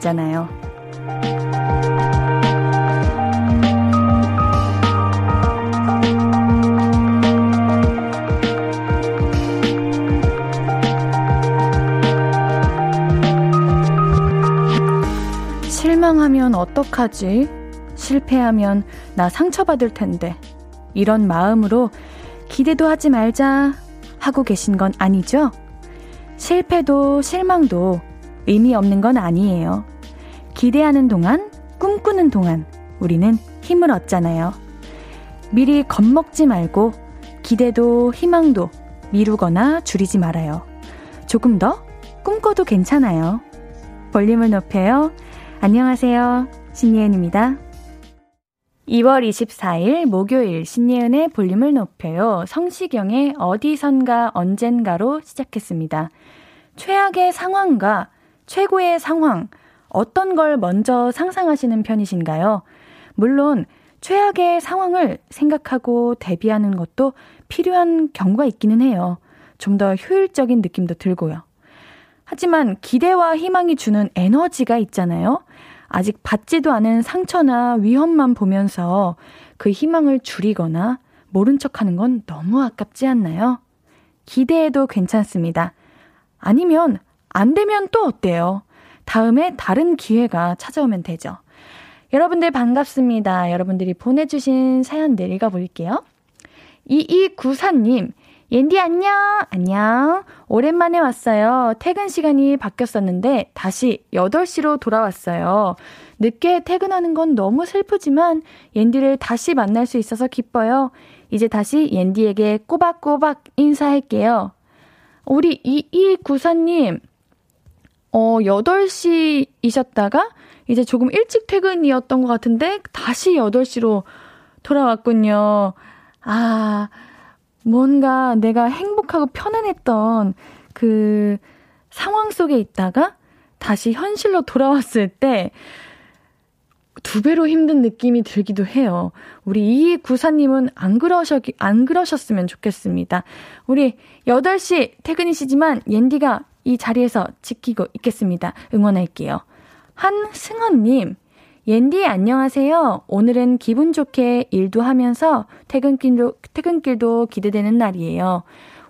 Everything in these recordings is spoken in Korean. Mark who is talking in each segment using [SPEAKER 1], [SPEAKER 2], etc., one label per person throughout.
[SPEAKER 1] 되잖아요. 실망하면 어떡하지? 실패하면 나 상처받을 텐데. 이런 마음으로 기대도 하지 말자 하고 계신 건 아니죠? 실패도 실망도 의미 없는 건 아니에요. 기대하는 동안, 꿈꾸는 동안 우리는 힘을 얻잖아요. 미리 겁먹지 말고 기대도 희망도 미루거나 줄이지 말아요. 조금 더 꿈꿔도 괜찮아요. 볼륨을 높여요. 안녕하세요. 신예은입니다. 2월 24일 목요일 신예은의 볼륨을 높여요. 성시경의 어디선가 언젠가로 시작했습니다. 최악의 상황과 최고의 상황, 어떤 걸 먼저 상상하시는 편이신가요? 물론, 최악의 상황을 생각하고 대비하는 것도 필요한 경우가 있기는 해요. 좀 더 효율적인 느낌도 들고요. 하지만 기대와 희망이 주는 에너지가 있잖아요. 아직 받지도 않은 상처나 위험만 보면서 그 희망을 줄이거나 모른 척 하는 건 너무 아깝지 않나요? 기대해도 괜찮습니다. 아니면 안 되면 또 어때요? 다음에 다른 기회가 찾아오면 되죠. 여러분들 반갑습니다. 여러분들이 보내주신 사연들 읽어볼게요. 2294님, 옌디 안녕! 안녕! 오랜만에 왔어요. 퇴근 시간이 바뀌었었는데 다시 8시로 돌아왔어요. 늦게 퇴근하는 건 너무 슬프지만 옌디를 다시 만날 수 있어서 기뻐요. 이제 다시 옌디에게 꼬박꼬박 인사할게요. 우리 2294님, 어, 8시이셨다가 이제 조금 일찍 퇴근이었던 것 같은데 다시 8시로 돌아왔군요. 아, 뭔가 내가 행복하고 편안했던 그 상황 속에 있다가 다시 현실로 돌아왔을 때 두 배로 힘든 느낌이 들기도 해요. 우리 이 구사님은 안 그러셨, 안 그러셨으면 좋겠습니다. 우리 8시 퇴근이시지만 옌디가 이 자리에서 지키고 있겠습니다. 응원할게요. 한승헌님, 옌디 안녕하세요. 오늘은 기분 좋게 일도 하면서 퇴근길도, 퇴근길도 기대되는 날이에요.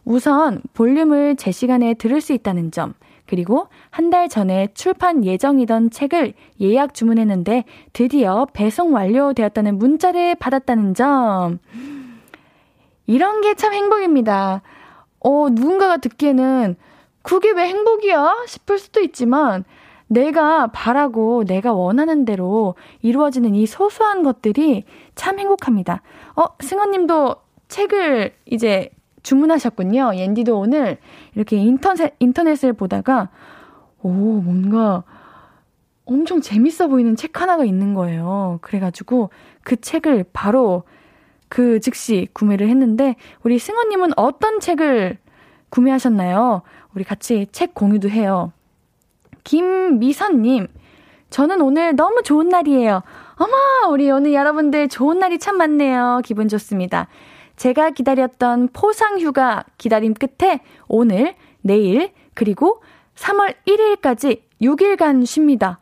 [SPEAKER 1] 우선 볼륨을 제 시간에 들을 수 있다는 점, 그리고 한 달 전에 출판 예정이던 책을 예약 주문했는데 드디어 배송 완료되었다는 문자를 받았다는 점. 이런 게 참 행복입니다. 어, 누군가가 듣기에는 그게 왜 행복이야? 싶을 수도 있지만 내가 바라고 내가 원하는 대로 이루어지는 이 소소한 것들이 참 행복합니다. 어, 승원님도 책을 이제 주문하셨군요. 옌디도 오늘 이렇게 인터넷, 인터넷을 보다가, 오, 뭔가 엄청 재밌어 보이는 책 하나가 있는 거예요. 그래가지고 그 책을 바로 그 즉시 구매를 했는데, 우리 승원님은 어떤 책을 구매하셨나요? 우리 같이 책 공유도 해요. 김미선님, 저는 오늘 너무 좋은 날이에요. 어머, 우리 오늘 여러분들 좋은 날이 참 많네요. 기분 좋습니다. 제가 기다렸던 포상 휴가 기다림 끝에 오늘, 내일, 그리고 3월 1일까지 6일간 쉽니다.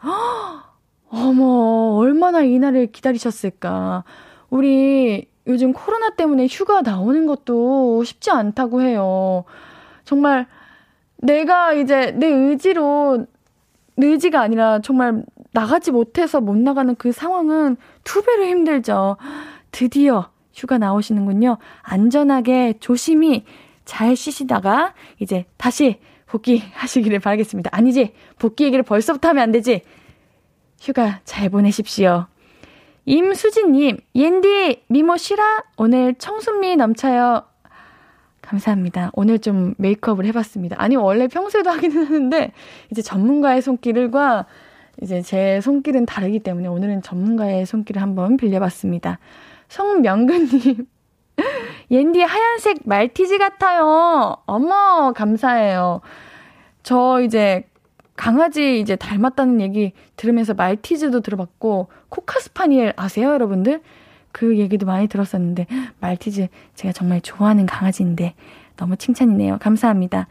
[SPEAKER 1] 어머, 얼마나 이 날을 기다리셨을까. 우리 요즘 코로나 때문에 휴가 나오는 것도 쉽지 않다고 해요. 정말 내가 이제 내 의지로 의지가 아니라 정말 나가지 못해서 못 나가는 그 상황은 두 배로 힘들죠. 드디어 휴가 나오시는군요. 안전하게 조심히 잘 쉬시다가 이제 다시 복귀하시기를 바라겠습니다. 아니지. 복귀 얘기를 벌써부터 하면 안 되지. 휴가 잘 보내십시오. 임수진님, 옌디, 미모 쉬라? 오늘 청순미 넘쳐요. 감사합니다. 오늘 좀 메이크업을 해봤습니다. 아니, 원래 평소에도 하기는 하는데, 이제 전문가의 손길과 이제 제 손길은 다르기 때문에 오늘은 전문가의 손길을 한번 빌려봤습니다. 송명근님. 옌디 하얀색 말티즈 같아요. 어머, 감사해요. 저 이제 강아지 이제 닮았다는 얘기 들으면서 말티즈도 들어봤고, 코카스파니엘 아세요, 여러분들? 그 얘기도 많이 들었었는데 말티즈 제가 정말 좋아하는 강아지인데 너무 칭찬이네요. 감사합니다.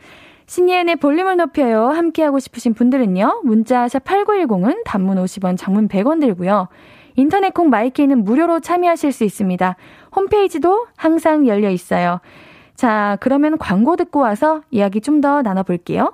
[SPEAKER 1] 신예은의 볼륨을 높여요. 함께하고 싶으신 분들은요. 문자 샵 8910은 단문 50원, 장문 100원 들고요. 인터넷 콩 my K는 무료로 참여하실 수 있습니다. 홈페이지도 항상 열려 있어요. 자, 그러면 광고 듣고 와서 이야기 좀 더 나눠볼게요.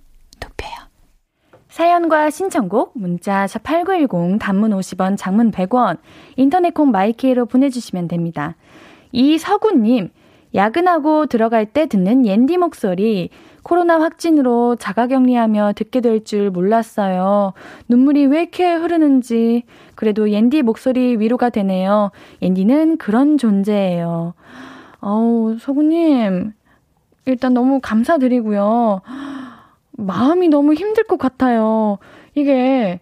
[SPEAKER 1] 사연과 신청곡 문자 샵8910 단문 50원 장문 100원 인터넷 콩 마이케이로 보내주시면 됩니다. 이서구님 야근하고 들어갈 때 듣는 옌디 목소리 코로나 확진으로 자가격리하며 듣게 될 줄 몰랐어요. 눈물이 왜 이렇게 흐르는지 그래도 옌디 목소리 위로가 되네요. 옌디는 그런 존재예요. 어우 서구님 일단 너무 감사드리고요. 마음이 너무 힘들 것 같아요. 이게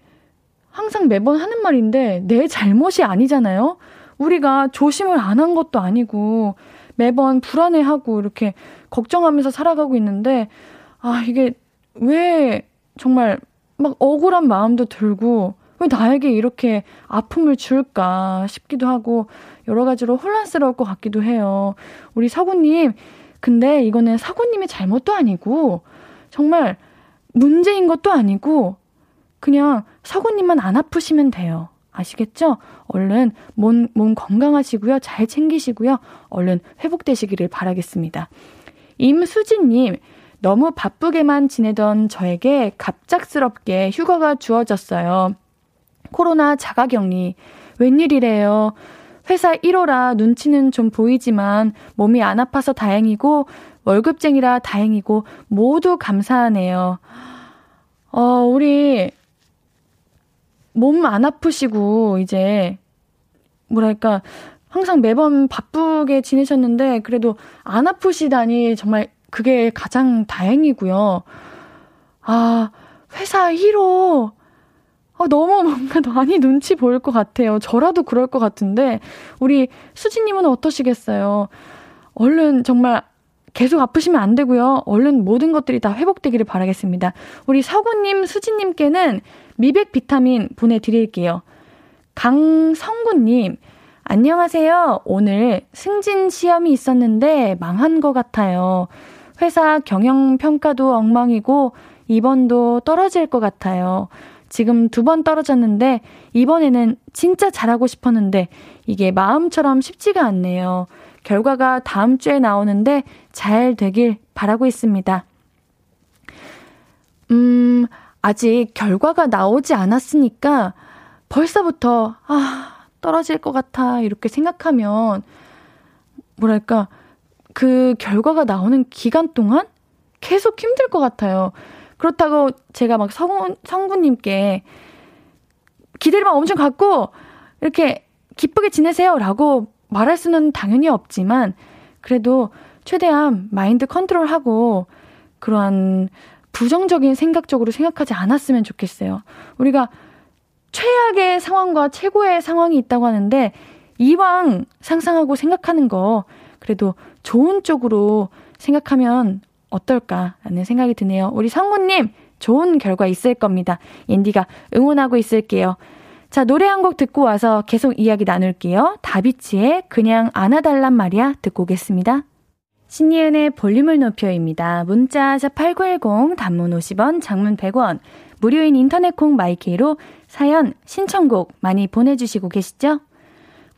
[SPEAKER 1] 항상 매번 하는 말인데 내 잘못이 아니잖아요. 우리가 조심을 안 한 것도 아니고 매번 불안해하고 이렇게 걱정하면서 살아가고 있는데 아 이게 왜 정말 막 억울한 마음도 들고 왜 나에게 이렇게 아픔을 줄까 싶기도 하고 여러 가지로 혼란스러울 것 같기도 해요. 우리 사구님 근데 이거는 사구님의 잘못도 아니고 정말 문제인 것도 아니고 그냥 사구님만 안 아프시면 돼요. 아시겠죠? 얼른 몸, 몸 건강하시고요. 잘 챙기시고요. 얼른 회복되시기를 바라겠습니다. 임수진님, 너무 바쁘게만 지내던 저에게 갑작스럽게 휴가가 주어졌어요. 코로나 자가 격리. 웬일이래요. 회사 1호라 눈치는 좀 보이지만 몸이 안 아파서 다행이고 월급쟁이라 다행이고 모두 감사하네요. 어, 우리 몸 안 아프시고 이제 뭐랄까 항상 매번 바쁘게 지내셨는데 그래도 안 아프시다니 정말 그게 가장 다행이고요. 아, 회사 1호 아, 너무 뭔가 많이 눈치 보일 것 같아요. 저라도 그럴 것 같은데, 우리 수지님은 어떠시겠어요? 얼른 정말 계속 아프시면 안 되고요. 얼른 모든 것들이 다 회복되기를 바라겠습니다. 우리 서구님, 수지님께는 미백 비타민 보내드릴게요. 강성구님, 안녕하세요. 오늘 승진 시험이 있었는데 망한 것 같아요. 회사 경영 평가도 엉망이고, 이번도 떨어질 것 같아요. 지금 두 번 떨어졌는데 이번에는 진짜 잘하고 싶었는데 이게 마음처럼 쉽지가 않네요. 결과가 다음 주에 나오는데 잘 되길 바라고 있습니다. 음, 아직 결과가 나오지 않았으니까 벌써부터 아, 떨어질 것 같아 이렇게 생각하면 뭐랄까 그 결과가 나오는 기간 동안 계속 힘들 것 같아요. 그렇다고 제가 막 성우, 성구님께 기대를 막 엄청 갖고 이렇게 기쁘게 지내세요 라고 말할 수는 당연히 없지만 그래도 최대한 마인드 컨트롤하고 그러한 부정적인 생각적으로 생각하지 않았으면 좋겠어요. 우리가 최악의 상황과 최고의 상황이 있다고 하는데 이왕 상상하고 생각하는 거 그래도 좋은 쪽으로 생각하면 어떨까라는 생각이 드네요. 우리 성구님, 좋은 결과 있을 겁니다. 인디가 응원하고 있을게요. 자, 노래 한 곡 듣고 와서 계속 이야기 나눌게요. 다비치의 그냥 안아달란 말이야 듣고 오겠습니다. 신예은의 볼륨을 높여입니다. 문자 샵8910 단문 50원, 장문 100원, 무료인 인터넷 콩 마이케이로 사연, 신청곡 많이 보내 주시고 계시죠?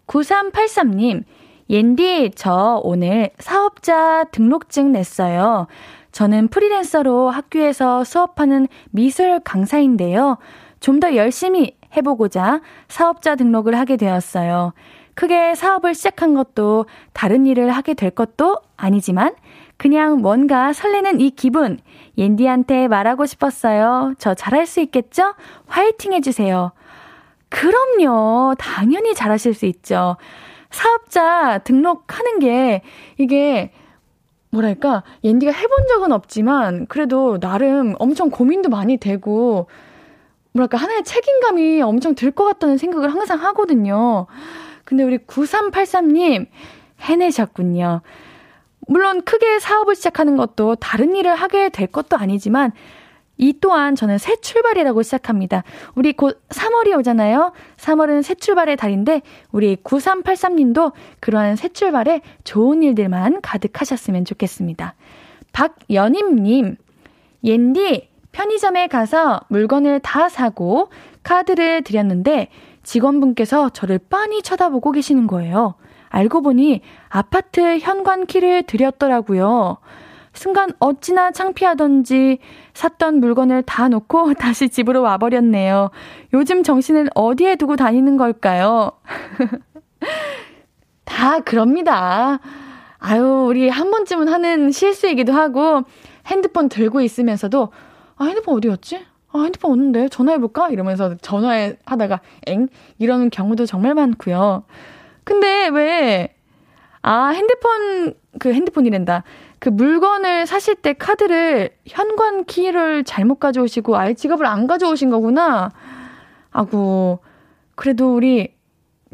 [SPEAKER 1] 9383님, 옌디, 저 오늘 사업자 등록증 냈어요. 저는 프리랜서로 학교에서 수업하는 미술 강사인데요. 좀 더 열심히 해보고자 사업자 등록을 하게 되었어요. 크게 사업을 시작한 것도 다른 일을 하게 될 것도 아니지만 그냥 뭔가 설레는 이 기분 옌디한테 말하고 싶었어요. 저 잘할 수 있겠죠? 화이팅 해주세요. 그럼요. 당연히 잘하실 수 있죠. 사업자 등록하는 게 이게 뭐랄까 옌디가 해본 적은 없지만 그래도 나름 엄청 고민도 많이 되고 뭐랄까 하나의 책임감이 엄청 들 것 같다는 생각을 항상 하거든요. 근데 우리 9383님 해내셨군요. 물론 크게 사업을 시작하는 것도 다른 일을 하게 될 것도 아니지만 이 또한 저는 새 출발이라고 시작합니다. 우리 곧 3월이 오잖아요. 3월은 새 출발의 달인데 우리 9383님도 그러한 새 출발에 좋은 일들만 가득하셨으면 좋겠습니다. 박연임님, 옌디 편의점에 가서 물건을 다 사고 카드를 드렸는데 직원분께서 저를 빤히 쳐다보고 계시는 거예요. 알고 보니 아파트 현관 키를 드렸더라고요. 순간 어찌나 창피하던지 샀던 물건을 다 놓고 다시 집으로 와버렸네요. 요즘 정신을 어디에 두고 다니는 걸까요? 다 그럽니다. 아유, 우리 한 번쯤은 하는 실수이기도 하고 핸드폰 들고 있으면서도 아, 핸드폰 어디였지? 아, 핸드폰 없는데 전화해볼까? 이러면서 전화해 하다가 엥? 이러는 경우도 정말 많고요. 근데 왜, 아, 핸드폰, 그 핸드폰이란다. 그 물건을 사실 때 카드를 현관 키를 잘못 가져오시고 아예 지갑을 안 가져오신 거구나. 아고, 그래도 우리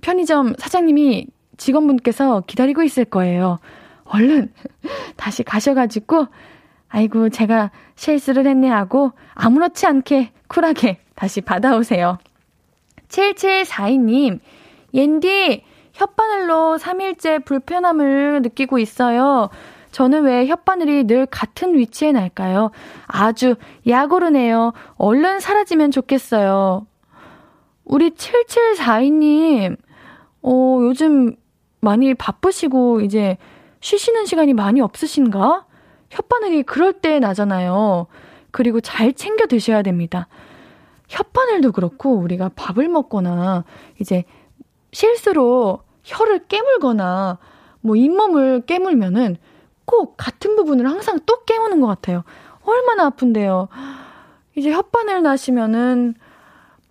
[SPEAKER 1] 편의점 사장님이 직원분께서 기다리고 있을 거예요. 얼른 다시 가셔가지고, 아이고, 제가 실수를 했네 하고 아무렇지 않게 쿨하게 다시 받아오세요. 7742님, 옌디, 혓바늘로 3일째 불편함을 느끼고 있어요. 저는 왜 혓바늘이 늘 같은 위치에 날까요? 아주 약오르네요. 얼른 사라지면 좋겠어요. 우리 7742님, 어, 요즘 많이 바쁘시고 이제 쉬시는 시간이 많이 없으신가? 혓바늘이 그럴 때 나잖아요. 그리고 잘 챙겨 드셔야 됩니다. 혓바늘도 그렇고 우리가 밥을 먹거나 이제 실수로 혀를 깨물거나 뭐 잇몸을 깨물면은 꼭 같은 부분을 항상 또 깨우는 것 같아요. 얼마나 아픈데요. 이제 혓바늘 나시면은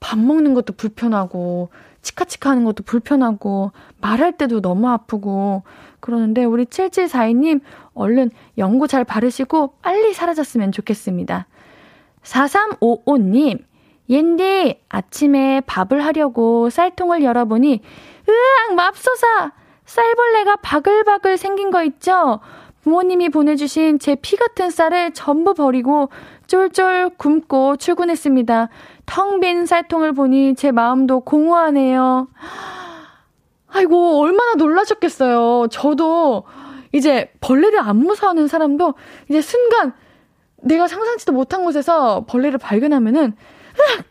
[SPEAKER 1] 밥 먹는 것도 불편하고, 치카치카 하는 것도 불편하고, 말할 때도 너무 아프고, 그러는데 우리 7742님 얼른 연고 잘 바르시고 빨리 사라졌으면 좋겠습니다. 4355님, 옌디, 아침에 밥을 하려고 쌀통을 열어보니, 으악, 맙소사! 쌀벌레가 바글바글 생긴 거 있죠? 부모님이 보내주신 제 피 같은 쌀을 전부 버리고 쫄쫄 굶고 출근했습니다. 텅 빈 쌀통을 보니 제 마음도 공허하네요. 아이고, 얼마나 놀라셨겠어요. 저도 이제 벌레를 안 무서워하는 사람도 이제 순간 내가 상상치도 못한 곳에서 벌레를 발견하면은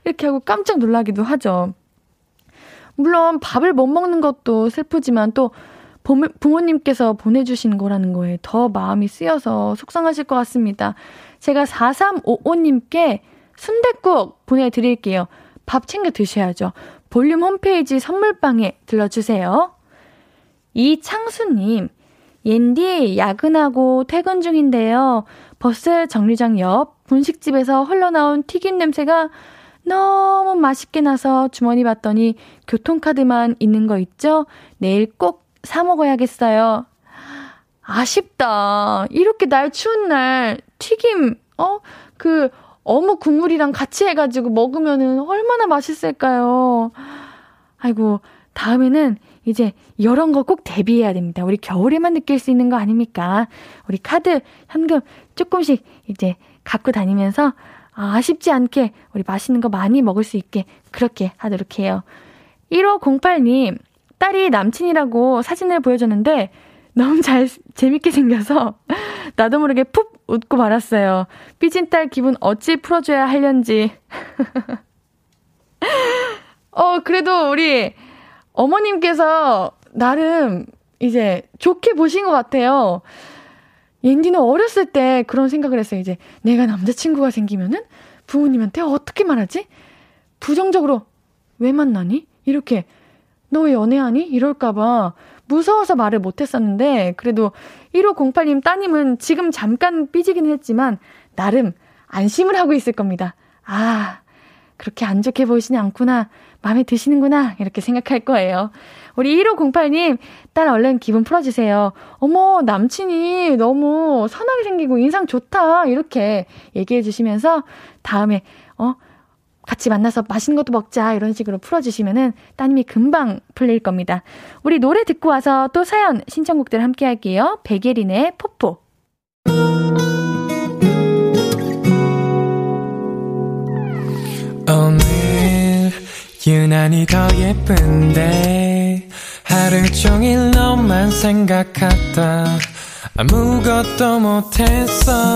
[SPEAKER 1] 이렇게 하고 깜짝 놀라기도 하죠. 물론 밥을 못 먹는 것도 슬프지만 또 부모님께서 보내주신 거라는 거에 더 마음이 쓰여서 속상하실 것 같습니다. 제가 4355님께 순댓국 보내드릴게요. 밥 챙겨 드셔야죠. 볼륨 홈페이지 선물방에 들러주세요. 이창수님, 옌디 야근하고 퇴근 중인데요. 버스 정류장 옆 분식집에서 흘러나온 튀김 냄새가 너무 맛있게 나서 주머니 봤더니 교통카드만 있는 거 있죠? 내일 꼭 사 먹어야겠어요. 아쉽다. 이렇게 날 추운 날 튀김, 어? 그 어묵 국물이랑 같이 해가지고 먹으면은 얼마나 맛있을까요? 아이고, 다음에는 이제 이런 거 꼭 대비해야 됩니다. 우리 겨울에만 느낄 수 있는 거 아닙니까? 우리 카드, 현금 조금씩 이제 갖고 다니면서 아, 쉽지 않게 우리 맛있는 거 많이 먹을 수 있게 그렇게 하도록 해요. 1508님, 딸이 남친이라고 사진을 보여줬는데 너무 잘, 재밌게 생겨서 나도 모르게 푹 웃고 말았어요. 삐진 딸 기분 어찌 풀어줘야 할련지. 어, 그래도 우리 어머님께서 나름 이제 좋게 보신 것 같아요. 옌디는 어렸을 때 그런 생각을 했어요. 이제 내가 남자친구가 생기면은 부모님한테 어떻게 말하지? 부정적으로 왜 만나니? 이렇게 너 왜 연애하니? 이럴까봐 무서워서 말을 못했었는데 그래도 1508님 따님은 지금 잠깐 삐지긴 했지만 나름 안심을 하고 있을 겁니다. 아 그렇게 안 좋게 보이시지 않구나. 마음에 드시는구나. 이렇게 생각할 거예요. 우리 1508님, 딸 얼른 기분 풀어주세요. 어머, 남친이 너무 선하게 생기고 인상 좋다. 이렇게 얘기해 주시면서 다음에, 어, 같이 만나서 맛있는 것도 먹자 이런 식으로 풀어주시면은 따님이 금방 풀릴 겁니다. 우리 노래 듣고 와서 또 사연 신청곡들 함께 할게요. 백예린의 포포.
[SPEAKER 2] 오늘 유난히 더 예쁜데 하루 종일 너만 생각하다 아무것도 못했어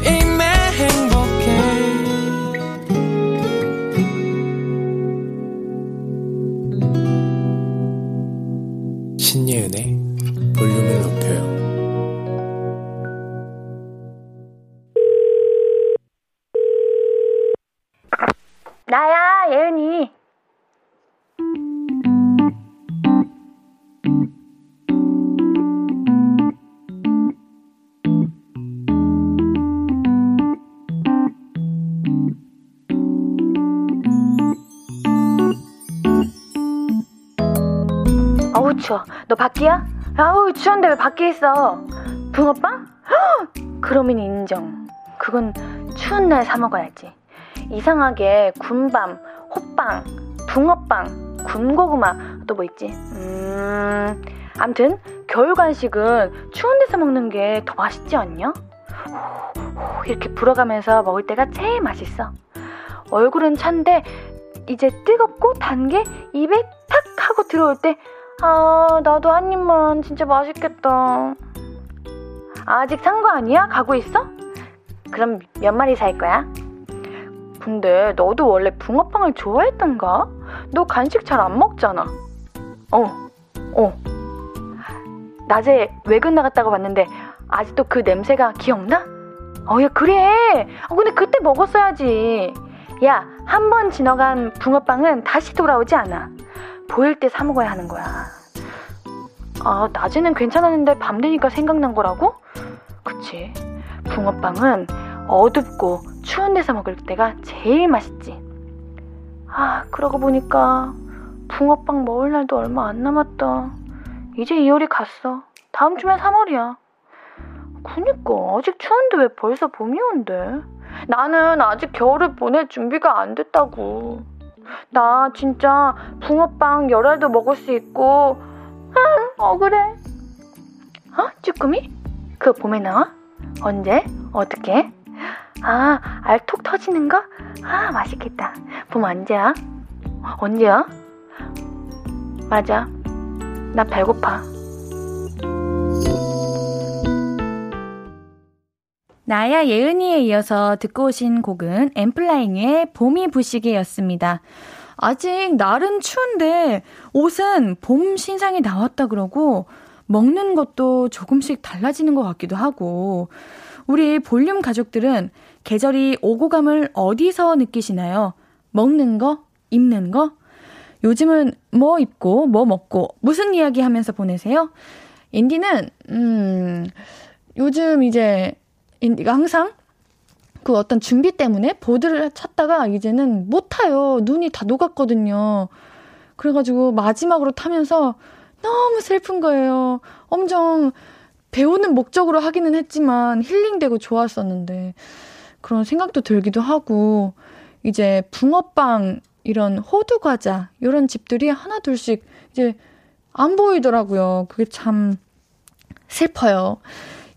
[SPEAKER 1] 추워. 너 밖이야? 아우 추운데 왜 밖에 있어? 붕어빵? 헉! 그러면 인정. 그건 추운 날 사 먹어야지. 이상하게 군밤, 호빵, 붕어빵, 군고구마 또 뭐 있지? 음, 암튼 겨울 간식은 추운 데서 먹는 게 더 맛있지 않냐? 이렇게 불어가면서 먹을 때가 제일 맛있어. 얼굴은 찬데 이제 뜨겁고 단 게 입에 탁 하고 들어올 때 아, 나도 한 입만 진짜 맛있겠다. 아직 산 거 아니야? 가고 있어? 그럼 몇 마리 살 거야? 근데 너도 원래 붕어빵을 좋아했던가? 너 간식 잘 안 먹잖아. 어, 어. 낮에 외근 나갔다고 봤는데 아직도 그 냄새가 기억나? 어, 야, 그래. 어, 근데 그때 먹었어야지. 야, 한 번 지나간 붕어빵은 다시 돌아오지 않아. 보일 때 사 먹어야 하는 거야. 아, 낮에는 괜찮았는데 밤 되니까 생각난 거라고? 그치. 붕어빵은 어둡고 추운 데서 먹을 때가 제일 맛있지. 아, 그러고 보니까 붕어빵 먹을 날도 얼마 안 남았다. 이제 2월이 갔어. 다음 주면 3월이야. 그니까 아직 추운데 왜 벌써 봄이 온대? 나는 아직 겨울을 보낼 준비가 안 됐다고. 나 진짜 붕어빵 열알도 먹을 수 있고 응, 억울해. 어? 쭈꾸미? 그거 봄에 나와? 언제? 어떻게? 아, 알톡 터지는 거? 아, 맛있겠다. 봄 언제야? 언제야? 맞아. 나 배고파. 나야 예은이에 이어서 듣고 오신 곡은 엠플라잉의 봄이 부시게였습니다. 아직 날은 추운데 옷은 봄 신상이 나왔다 그러고 먹는 것도 조금씩 달라지는 것 같기도 하고 우리 볼륨 가족들은 계절이 오고 감을 어디서 느끼시나요? 먹는 거? 입는 거? 요즘은 뭐 입고 뭐 먹고 무슨 이야기 하면서 보내세요? 인디는 음 요즘 이제 인디가 항상 그 어떤 준비 때문에 보드를 찾다가 이제는 못 타요. 눈이 다 녹았거든요. 그래가지고 마지막으로 타면서 너무 슬픈 거예요. 엄청 배우는 목적으로 하기는 했지만 힐링되고 좋았었는데 그런 생각도 들기도 하고 이제 붕어빵 이런 호두 과자 이런 집들이 하나 둘씩 이제 안 보이더라고요. 그게 참 슬퍼요.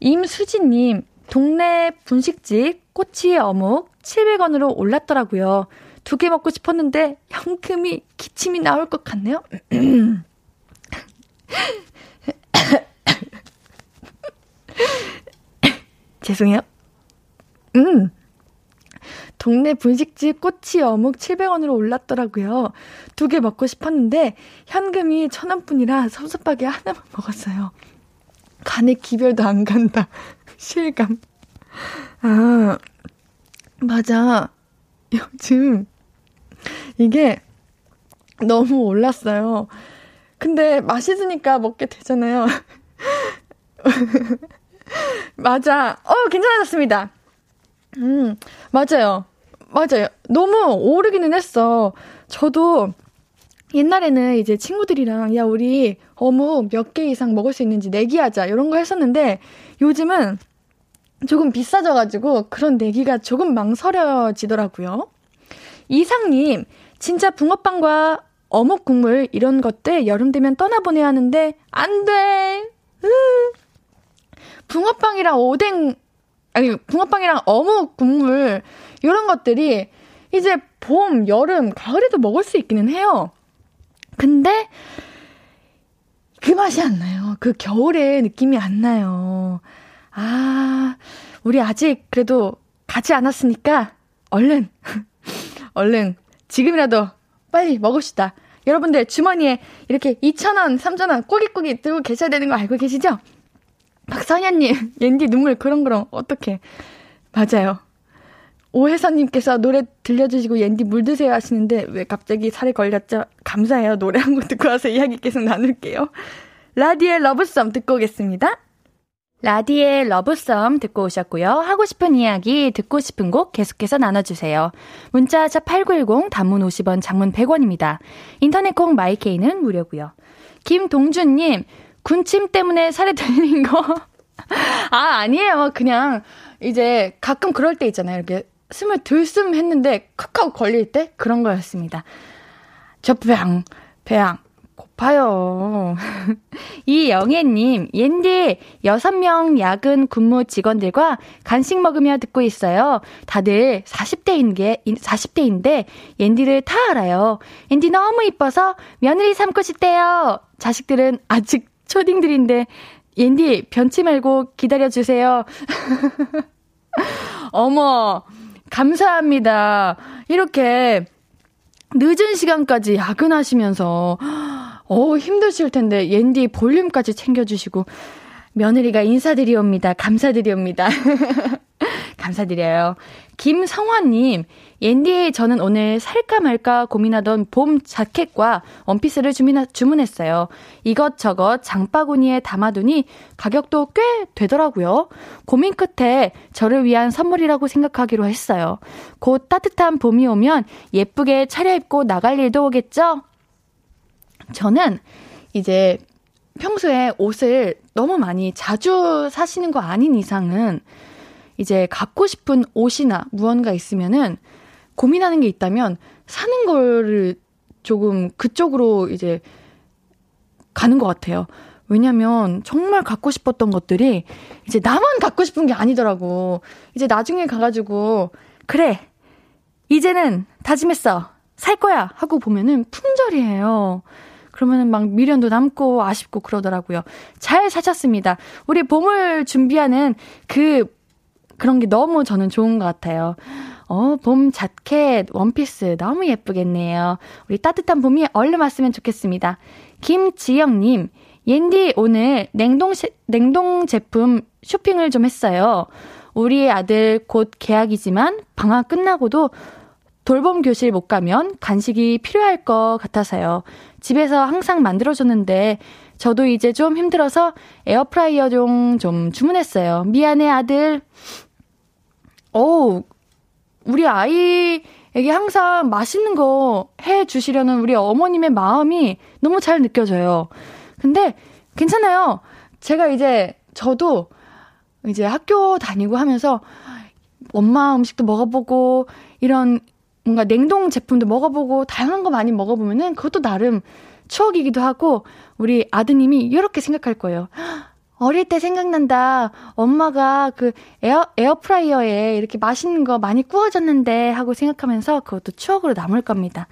[SPEAKER 1] 임수진님 동네 분식집 꼬치의 어묵 700원으로 올랐더라고요. 두 개 먹고 싶었는데 현금이 기침이 나올 것 같네요. 죄송해요. 음. 동네 분식집 꼬치 어묵 700원으로 올랐더라고요. 두 개 먹고 싶었는데 현금이 1000원뿐이라 섭섭하게 하나만 먹었어요. 간에 기별도 안 간다. 실감. 아, 맞아. 요즘 이게 너무 올랐어요. 근데 맛있으니까 먹게 되잖아요. 맞아. 어, 괜찮아졌습니다. 음, 맞아요. 맞아요. 너무 오르기는 했어. 저도 옛날에는 이제 친구들이랑 야, 우리 어묵 몇 개 이상 먹을 수 있는지 내기하자. 이런 거 했었는데 요즘은 조금 비싸져가지고 그런 내기가 조금 망설여지더라고요. 이상님, 진짜 붕어빵과 어묵 국물 이런 것들 여름 되면 떠나보내야 하는데 안 돼. 으. 붕어빵이랑 오뎅 아니 붕어빵이랑 어묵 국물 이런 것들이 이제 봄, 여름, 가을에도 먹을 수 있기는 해요. 근데 그 맛이 안 나요. 그 겨울의 느낌이 안 나요. 아, 우리 아직 그래도 가지 않았으니까 얼른 얼른 지금이라도 빨리 먹읍시다. 여러분들 주머니에 이렇게 2,000원, 3,000원 꼬깃꼬깃 들고 계셔야 되는 거 알고 계시죠? 박선현님, 옌디 눈물 그렁그렁, 어떡해. 맞아요. 오혜선님께서 노래 들려주시고 옌디 물 드세요 하시는데 왜 갑자기 살에 걸렸죠? 감사해요. 노래 한 곡 듣고 와서 이야기 계속 나눌게요. 라디의 러브썸 듣고 오겠습니다. 라디의 러브썸 듣고 오셨고요. 하고 싶은 이야기, 듣고 싶은 곡 계속해서 나눠주세요. 문자샵 8910, 단문 50원, 장문 100원입니다. 인터넷 콩 마이케이는 무료고요. 김동준님, 군침 때문에 살이 들린 거. 아, 아니에요. 그냥 이제 가끔 그럴 때 있잖아요. 이렇게 숨을 들숨 했는데 칵 하고 걸릴 때 그런 거였습니다. 저 배양, 배양. 고파요. 이영애님, 옌디, 6명 야근 근무 직원들과 간식 먹으며 듣고 있어요. 다들 40대인 게, 40대인데, 옌디를 다 알아요. 옌디 너무 이뻐서 며느리 삼고 싶대요. 자식들은 아직 초딩들인데, 옌디, 변치 말고 기다려주세요. 어머, 감사합니다. 이렇게 늦은 시간까지 야근하시면서, 어, 힘드실 텐데, 옌디 볼륨까지 챙겨주시고, 며느리가 인사드리옵니다. 감사드리옵니다. 감사드려요. 김성화님, 옌디 저는 오늘 살까 말까 고민하던 봄 자켓과 원피스를 주문하, 주문했어요. 이것저것 장바구니에 담아두니 가격도 꽤 되더라고요. 고민 끝에 저를 위한 선물이라고 생각하기로 했어요. 곧 따뜻한 봄이 오면 예쁘게 차려입고 나갈 일도 오겠죠? 저는 이제 평소에 옷을 너무 많이 자주 사시는 거 아닌 이상은 이제 갖고 싶은 옷이나 무언가 있으면은 고민하는 게 있다면 사는 거를 조금 그쪽으로 이제 가는 것 같아요. 왜냐면 정말 갖고 싶었던 것들이 이제 나만 갖고 싶은 게 아니더라고. 이제 나중에 가가지고 그래 이제는 다짐했어 살 거야 하고 보면은 품절이에요. 그러면은 막 미련도 남고 아쉽고 그러더라고요. 잘 사셨습니다. 우리 봄을 준비하는 그 그런 게 너무 저는 좋은 것 같아요. 어, 봄 자켓, 원피스 너무 예쁘겠네요. 우리 따뜻한 봄이 얼른 왔으면 좋겠습니다. 김지영님, 옌디 오늘 냉동, 시, 냉동 제품 쇼핑을 좀 했어요. 우리 아들 곧 개학이지만 방학 끝나고도 돌봄 교실 못 가면 간식이 필요할 것 같아서요. 집에서 항상 만들어줬는데 저도 이제 좀 힘들어서 에어프라이어 좀, 좀 주문했어요. 미안해, 아들. 오, 우리 아이에게 항상 맛있는 거 해 주시려는 우리 어머님의 마음이 너무 잘 느껴져요. 근데 괜찮아요. 제가 이제 저도 이제 학교 다니고 하면서 엄마 음식도 먹어보고 이런 뭔가 냉동 제품도 먹어보고 다양한 거 많이 먹어보면은 그것도 나름 추억이기도 하고 우리 아드님이 이렇게 생각할 거예요. 어릴 때 생각난다. 엄마가 그 에어, 에어프라이어에 이렇게 맛있는 거 많이 구워줬는데 하고 생각하면서 그것도 추억으로 남을 겁니다.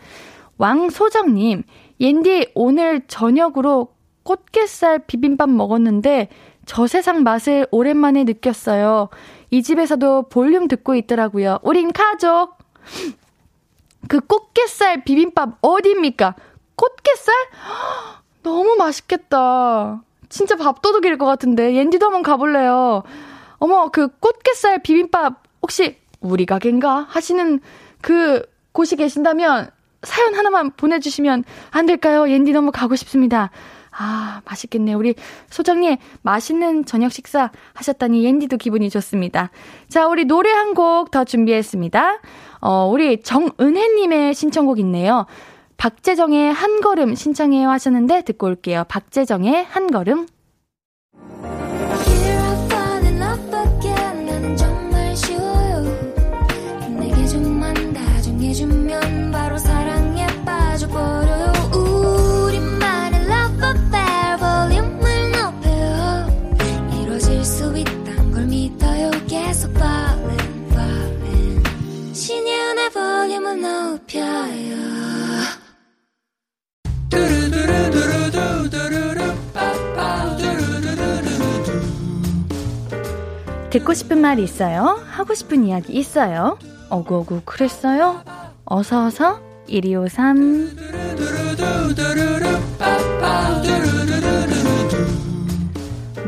[SPEAKER 1] 왕소정님, 옌디 오늘 저녁으로 꽃게살 비빔밥 먹었는데 저 세상 맛을 오랜만에 느꼈어요. 이 집에서도 볼륨 듣고 있더라고요. 우린 가족! 그 꽃게살 비빔밥 어디입니까? 꽃게살? 너무 맛있겠다. 진짜 밥도둑일 것 같은데. 옌디도 한번 가볼래요. 어머, 그 꽃게살 비빔밥 혹시 우리 가게인가? 하시는 그 곳이 계신다면 사연 하나만 보내주시면 안 될까요? 옌디 너무 가고 싶습니다. 아, 맛있겠네요. 우리 소장님, 맛있는 저녁 식사 하셨다니 옌디도 기분이 좋습니다. 자, 우리 노래 한 곡 더 준비했습니다. 어, 우리 정은혜님의 신청곡 있네요. 박재정의 한 걸음 신청해요 하셨는데 듣고 올게요. 박재정의 한 걸음. 듣고 싶은 말이 있어요? 하고 싶은 이야기 있어요? 어구어구 그랬어요? 어서어서 1253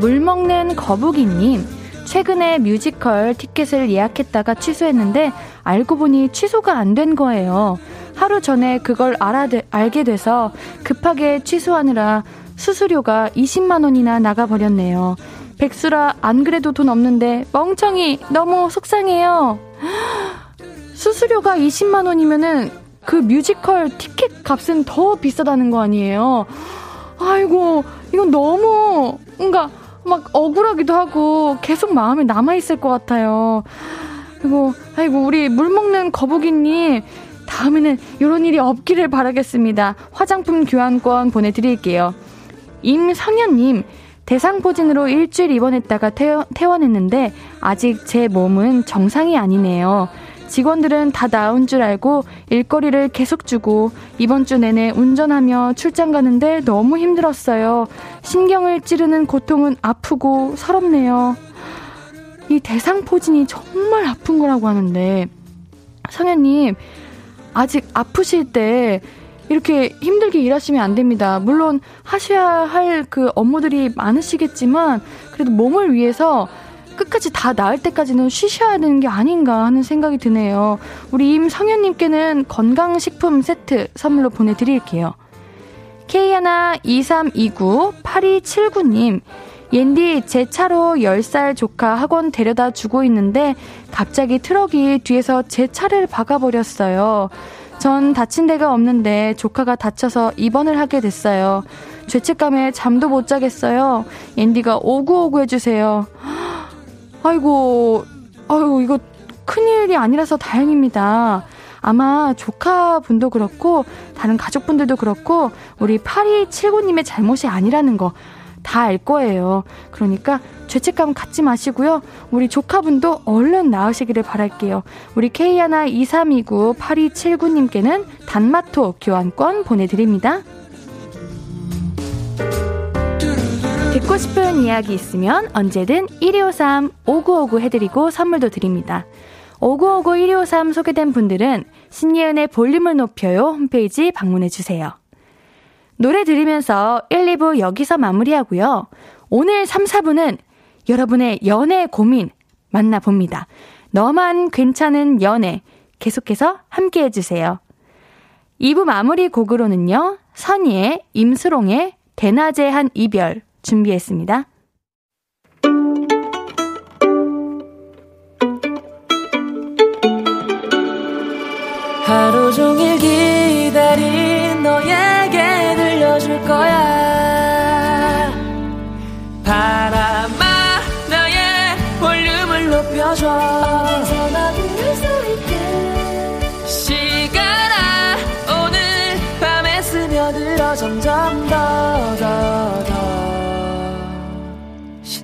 [SPEAKER 1] 물 먹는 거북이님 최근에 뮤지컬 티켓을 예약했다가 취소했는데 알고 보니 취소가 안 된 거예요. 하루 전에 그걸 알아 알게 돼서 급하게 취소하느라 수수료가 20만 원이나 나가 버렸네요. 백수라 안 그래도 돈 없는데 멍청이 너무 속상해요. 수수료가 20만 원이면은 그 뮤지컬 티켓 값은 더 비싸다는 거 아니에요? 아이고, 이건 너무 뭔가 막 억울하기도 하고 계속 마음에 남아 있을 것 같아요. 그리고, 아이고, 우리 물 먹는 거북이님, 다음에는 이런 일이 없기를 바라겠습니다. 화장품 교환권 보내드릴게요. 임성현님, 대상포진으로 일주일 입원했다가 퇴원, 퇴원했는데 아직 제 몸은 정상이 아니네요. 직원들은 다 나은 줄 알고 일거리를 계속 주고 이번 주 내내 운전하며 출장 가는데 너무 힘들었어요. 신경을 찌르는 고통은 아프고 서럽네요. 이 대상포진이 정말 아픈 거라고 하는데 성현님 아직 아프실 때 이렇게 힘들게 일하시면 안 됩니다. 물론 하셔야 할 그 업무들이 많으시겠지만 그래도 몸을 위해서 끝까지 다 나을 때까지는 쉬셔야 되는 게 아닌가 하는 생각이 드네요. 우리 임성현님께는 건강식품 세트 선물로 보내드릴게요. K12329-8279님, 옌디 제 차로 10살 조카 학원 데려다 주고 있는데 갑자기 트럭이 뒤에서 제 차를 박아버렸어요. 전 다친 데가 없는데 조카가 다쳐서 입원을 하게 됐어요. 죄책감에 잠도 못 자겠어요. 옌디가 오구오구 해주세요. 아이고, 아이고, 이거 큰일이 아니라서 다행입니다. 아마 조카분도 그렇고, 다른 가족분들도 그렇고, 우리 8279님의 잘못이 아니라는 거 다 알 거예요. 그러니까 죄책감 갖지 마시고요. 우리 조카분도 얼른 나으시기를 바랄게요. 우리 K12329-8279님께는 단마토 교환권 보내드립니다. 듣고 싶은 이야기 있으면 언제든 1253 5959 해드리고 선물도 드립니다. 5959 1253 소개된 분들은 신예은의 볼륨을 높여요 홈페이지 방문해주세요. 노래 들으면서 1, 2부 여기서 마무리하고요. 오늘 3, 4부는 여러분의 연애 고민 만나봅니다. 너만 괜찮은 연애 계속해서 함께 해주세요. 2부 마무리 곡으로는요. 선희의 임수롱의 대낮에 한 이별 준비했습니다.
[SPEAKER 2] 하루 종일 기다린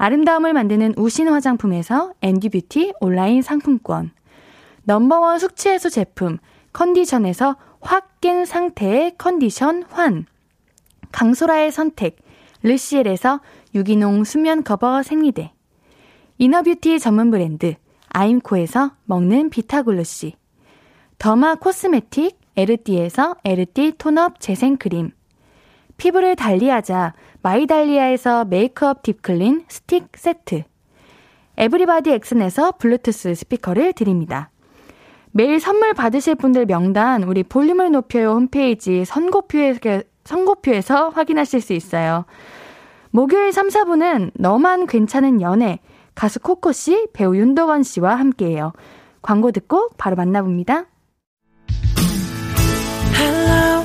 [SPEAKER 1] 아름다움을 만드는 우신 화장품에서 앤디뷰티 온라인 상품권. 넘버원 숙취해소 제품 컨디션에서 확 깬 상태의 컨디션 환. 강소라의 선택 르시엘에서 유기농 수면 커버 생리대. inner beauty 전문 브랜드 아임코에서 먹는 비타글루시 derma cosmetic 에르띠에서 에르띠 tone up 재생크림 피부를 달리하자 마이달리아에서 메이크업 deep clean 스틱 세트 에브리바디 엑슨에서 블루투스 스피커를 드립니다. 매일 선물 받으실 분들 명단 우리 볼륨을 높여요 홈페이지 선곡표에, 선곡표에서 확인하실 수 있어요. 목요일 3, 4부는 너만 괜찮은 연애 가수 코코 씨, 배우 윤도건 씨와 함께해요. 광고 듣고 바로 만나봅니다. Hello.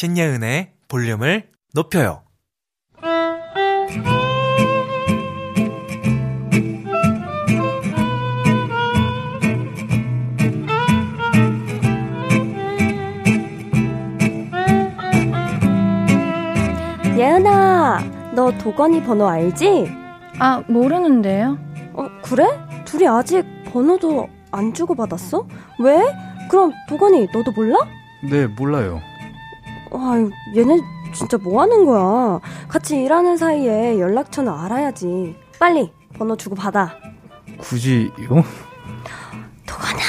[SPEAKER 3] 신예은의 볼륨을 높여요.
[SPEAKER 4] 예은아, 너 도건이 번호 알지?
[SPEAKER 1] 아, 모르는데요.
[SPEAKER 4] 어, 그래? 둘이 아직 번호도 안 주고받았어? 왜? 그럼 도건이 너도 몰라?
[SPEAKER 5] 네, 몰라요.
[SPEAKER 4] 아유, 얘네 진짜 뭐 하는 거야? 같이 일하는 사이에 연락처는 알아야지. 빨리 번호 주고 받아.
[SPEAKER 5] 굳이요?
[SPEAKER 4] 도건아,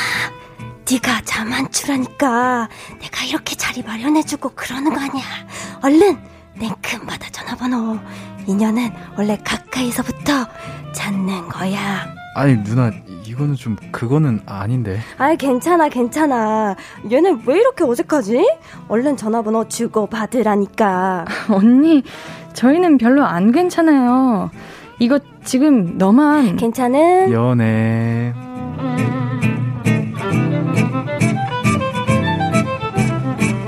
[SPEAKER 4] 네가 자만추라니까 내가 이렇게 자리 마련해주고 그러는 거 아니야. 얼른 냉큼 받아 전화번호. 인연은 원래 가까이서부터 찾는 거야.
[SPEAKER 5] 아니 누나 이거는 좀 그거는 아닌데.
[SPEAKER 4] 아이 괜찮아 괜찮아. 얘는 왜 이렇게 어색하지? 얼른 전화번호 주고 받으라니까.
[SPEAKER 1] 언니 저희는 별로 안 괜찮아요. 이거 지금 너만
[SPEAKER 4] 괜찮은
[SPEAKER 5] 연애.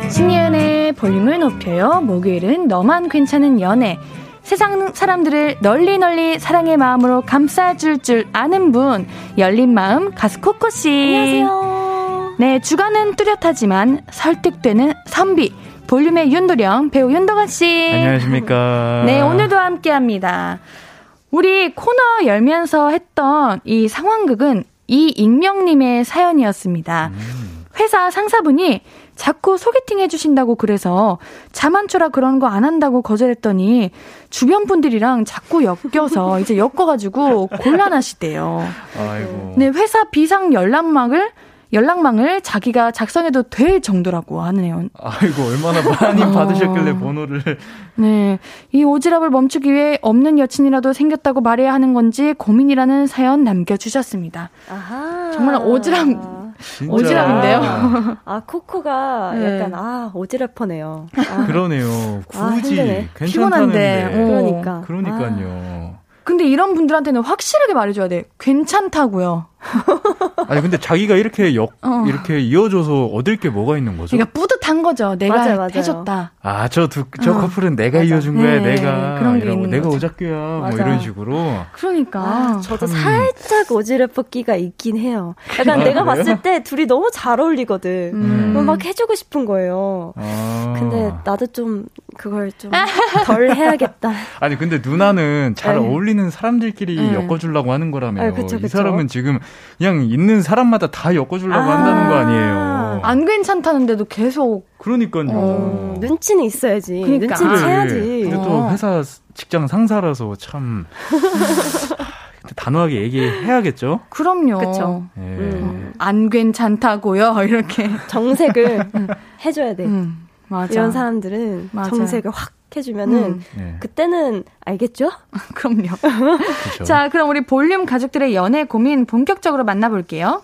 [SPEAKER 1] 신예은의 볼륨을 높여요. 목요일은 너만 괜찮은 연애. 세상 사람들을 널리 널리 사랑의 마음으로 감싸줄 줄 아는 분 열린 마음 가수 코코 씨.
[SPEAKER 4] 안녕하세요.
[SPEAKER 1] 네 주관은 뚜렷하지만 설득되는 선비 볼륨의 윤도령 배우 윤도건 씨.
[SPEAKER 5] 안녕하십니까.
[SPEAKER 1] 네 오늘도 함께 합니다. 우리 코너 열면서 했던 이 상황극은 이익명님의 사연이었습니다.
[SPEAKER 5] 음.
[SPEAKER 1] 회사 상사분이 자꾸 소개팅 해주신다고 그래서 자만추라 그런 거 안 한다고 거절했더니 주변 분들이랑 자꾸 엮여서 이제 엮어가지고 곤란하시대요.
[SPEAKER 5] 아이고.
[SPEAKER 1] 네, 회사 비상 연락망을 연락망을 자기가 작성해도 될 정도라고 하네요.
[SPEAKER 5] 아이고 얼마나 많이
[SPEAKER 1] 어.
[SPEAKER 5] 받으셨길래 번호를.
[SPEAKER 1] 네. 이 오지랖을 멈추기 위해 없는 여친이라도 생겼다고 말해야 하는 건지 고민이라는 사연 남겨주셨습니다.
[SPEAKER 4] 아하.
[SPEAKER 1] 정말 오지랖. 오지랖인데요?
[SPEAKER 4] 아 코코가
[SPEAKER 1] 네.
[SPEAKER 4] 약간 아 오지랖퍼네요. 아,
[SPEAKER 5] 그러네요.
[SPEAKER 4] 아,
[SPEAKER 5] 굳이
[SPEAKER 4] 힘드네.
[SPEAKER 1] 피곤한데.
[SPEAKER 5] 괜찮다는데.
[SPEAKER 1] 어.
[SPEAKER 4] 그러니까.
[SPEAKER 5] 그러니까요.
[SPEAKER 1] 근데 이런 분들한테는 확실하게 말해줘야 돼. 괜찮다고요.
[SPEAKER 5] 아니 근데 자기가 이렇게 역
[SPEAKER 1] 어.
[SPEAKER 5] 이렇게 이어줘서 얻을 게 뭐가 있는 거죠?
[SPEAKER 1] 그러니까 뿌듯 한 거죠. 내가
[SPEAKER 4] 맞아요, 맞아요.
[SPEAKER 1] 해줬다.
[SPEAKER 5] 아, 저 두, 저
[SPEAKER 1] 어.
[SPEAKER 5] 커플은 내가
[SPEAKER 4] 맞아.
[SPEAKER 5] 이어준 거야,
[SPEAKER 1] 네,
[SPEAKER 5] 내가.
[SPEAKER 1] 그런 게 있는
[SPEAKER 5] 내가. 오작교야. 뭐. 이런 식으로.
[SPEAKER 1] 그러니까.
[SPEAKER 4] 아, 저도
[SPEAKER 5] 참.
[SPEAKER 4] 살짝 오지랖 끼가 있긴 해요. 약간
[SPEAKER 5] 아,
[SPEAKER 4] 내가
[SPEAKER 5] 그래요?
[SPEAKER 4] 봤을 때 둘이 너무 잘 어울리거든.
[SPEAKER 1] 음.
[SPEAKER 4] 그럼 막 해주고 싶은 거예요.
[SPEAKER 5] 아.
[SPEAKER 4] 근데 나도 좀 그걸 좀 덜 해야겠다.
[SPEAKER 5] 아니, 근데 누나는 잘
[SPEAKER 4] 네.
[SPEAKER 5] 어울리는 사람들끼리
[SPEAKER 1] 네.
[SPEAKER 5] 엮어주려고 하는 거라며요.
[SPEAKER 4] 아, 그쵸,
[SPEAKER 5] 이
[SPEAKER 4] 그쵸.
[SPEAKER 5] 사람은 지금 그냥 있는 사람마다 다 엮어주려고
[SPEAKER 4] 아.
[SPEAKER 5] 한다는 거 아니에요.
[SPEAKER 1] 안 괜찮다는데도 계속
[SPEAKER 5] 그러니까요.
[SPEAKER 1] 어,
[SPEAKER 4] 눈치는 있어야지.
[SPEAKER 1] 그러니까.
[SPEAKER 4] 눈치는
[SPEAKER 1] 그래.
[SPEAKER 4] 채야지.
[SPEAKER 5] 근데 또
[SPEAKER 1] 어.
[SPEAKER 5] 회사 직장 상사라서 참. 근데 단호하게 얘기해야겠죠?
[SPEAKER 1] 그럼요.
[SPEAKER 4] 그쵸.
[SPEAKER 5] 예.
[SPEAKER 4] 음.
[SPEAKER 1] 안 괜찮다고요. 이렇게.
[SPEAKER 4] 정색을 해줘야 돼.
[SPEAKER 1] 음, 맞아.
[SPEAKER 4] 이런 사람들은
[SPEAKER 1] 맞아요.
[SPEAKER 4] 정색을 확 해주면은
[SPEAKER 1] 음,
[SPEAKER 5] 예.
[SPEAKER 4] 그때는 알겠죠?
[SPEAKER 1] 그럼요.
[SPEAKER 5] 그쵸.
[SPEAKER 1] 자, 그럼 우리 볼륨 가족들의 연애 고민 본격적으로 만나볼게요.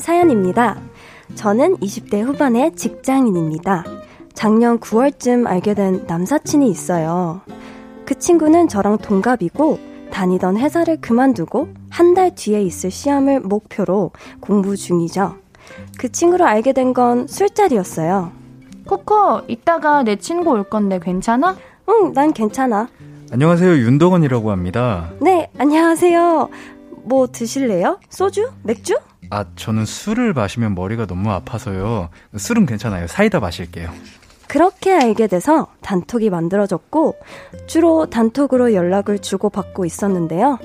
[SPEAKER 4] 사연입니다. 저는 20대 후반의 직장인입니다. 작년 9월쯤 알게 된 남사친이 있어요. 그 친구는 저랑 동갑이고 다니던 회사를 그만두고 한 달 뒤에 있을 시험을 목표로 공부 중이죠. 그 친구를 알게 된 건 술자리였어요.
[SPEAKER 1] 코코, 이따가 내 친구 올 건데 괜찮아?
[SPEAKER 4] 응, 난 괜찮아.
[SPEAKER 5] 안녕하세요. 윤덕원이라고 합니다.
[SPEAKER 4] 네, 안녕하세요. 뭐 드실래요? 소주? 맥주?
[SPEAKER 5] 아, 저는 술을 마시면 머리가 너무 아파서요. 술은 괜찮아요. 사이다 마실게요.
[SPEAKER 4] 그렇게 알게 돼서 단톡이 만들어졌고 주로 단톡으로 연락을 주고받고 있었는데요.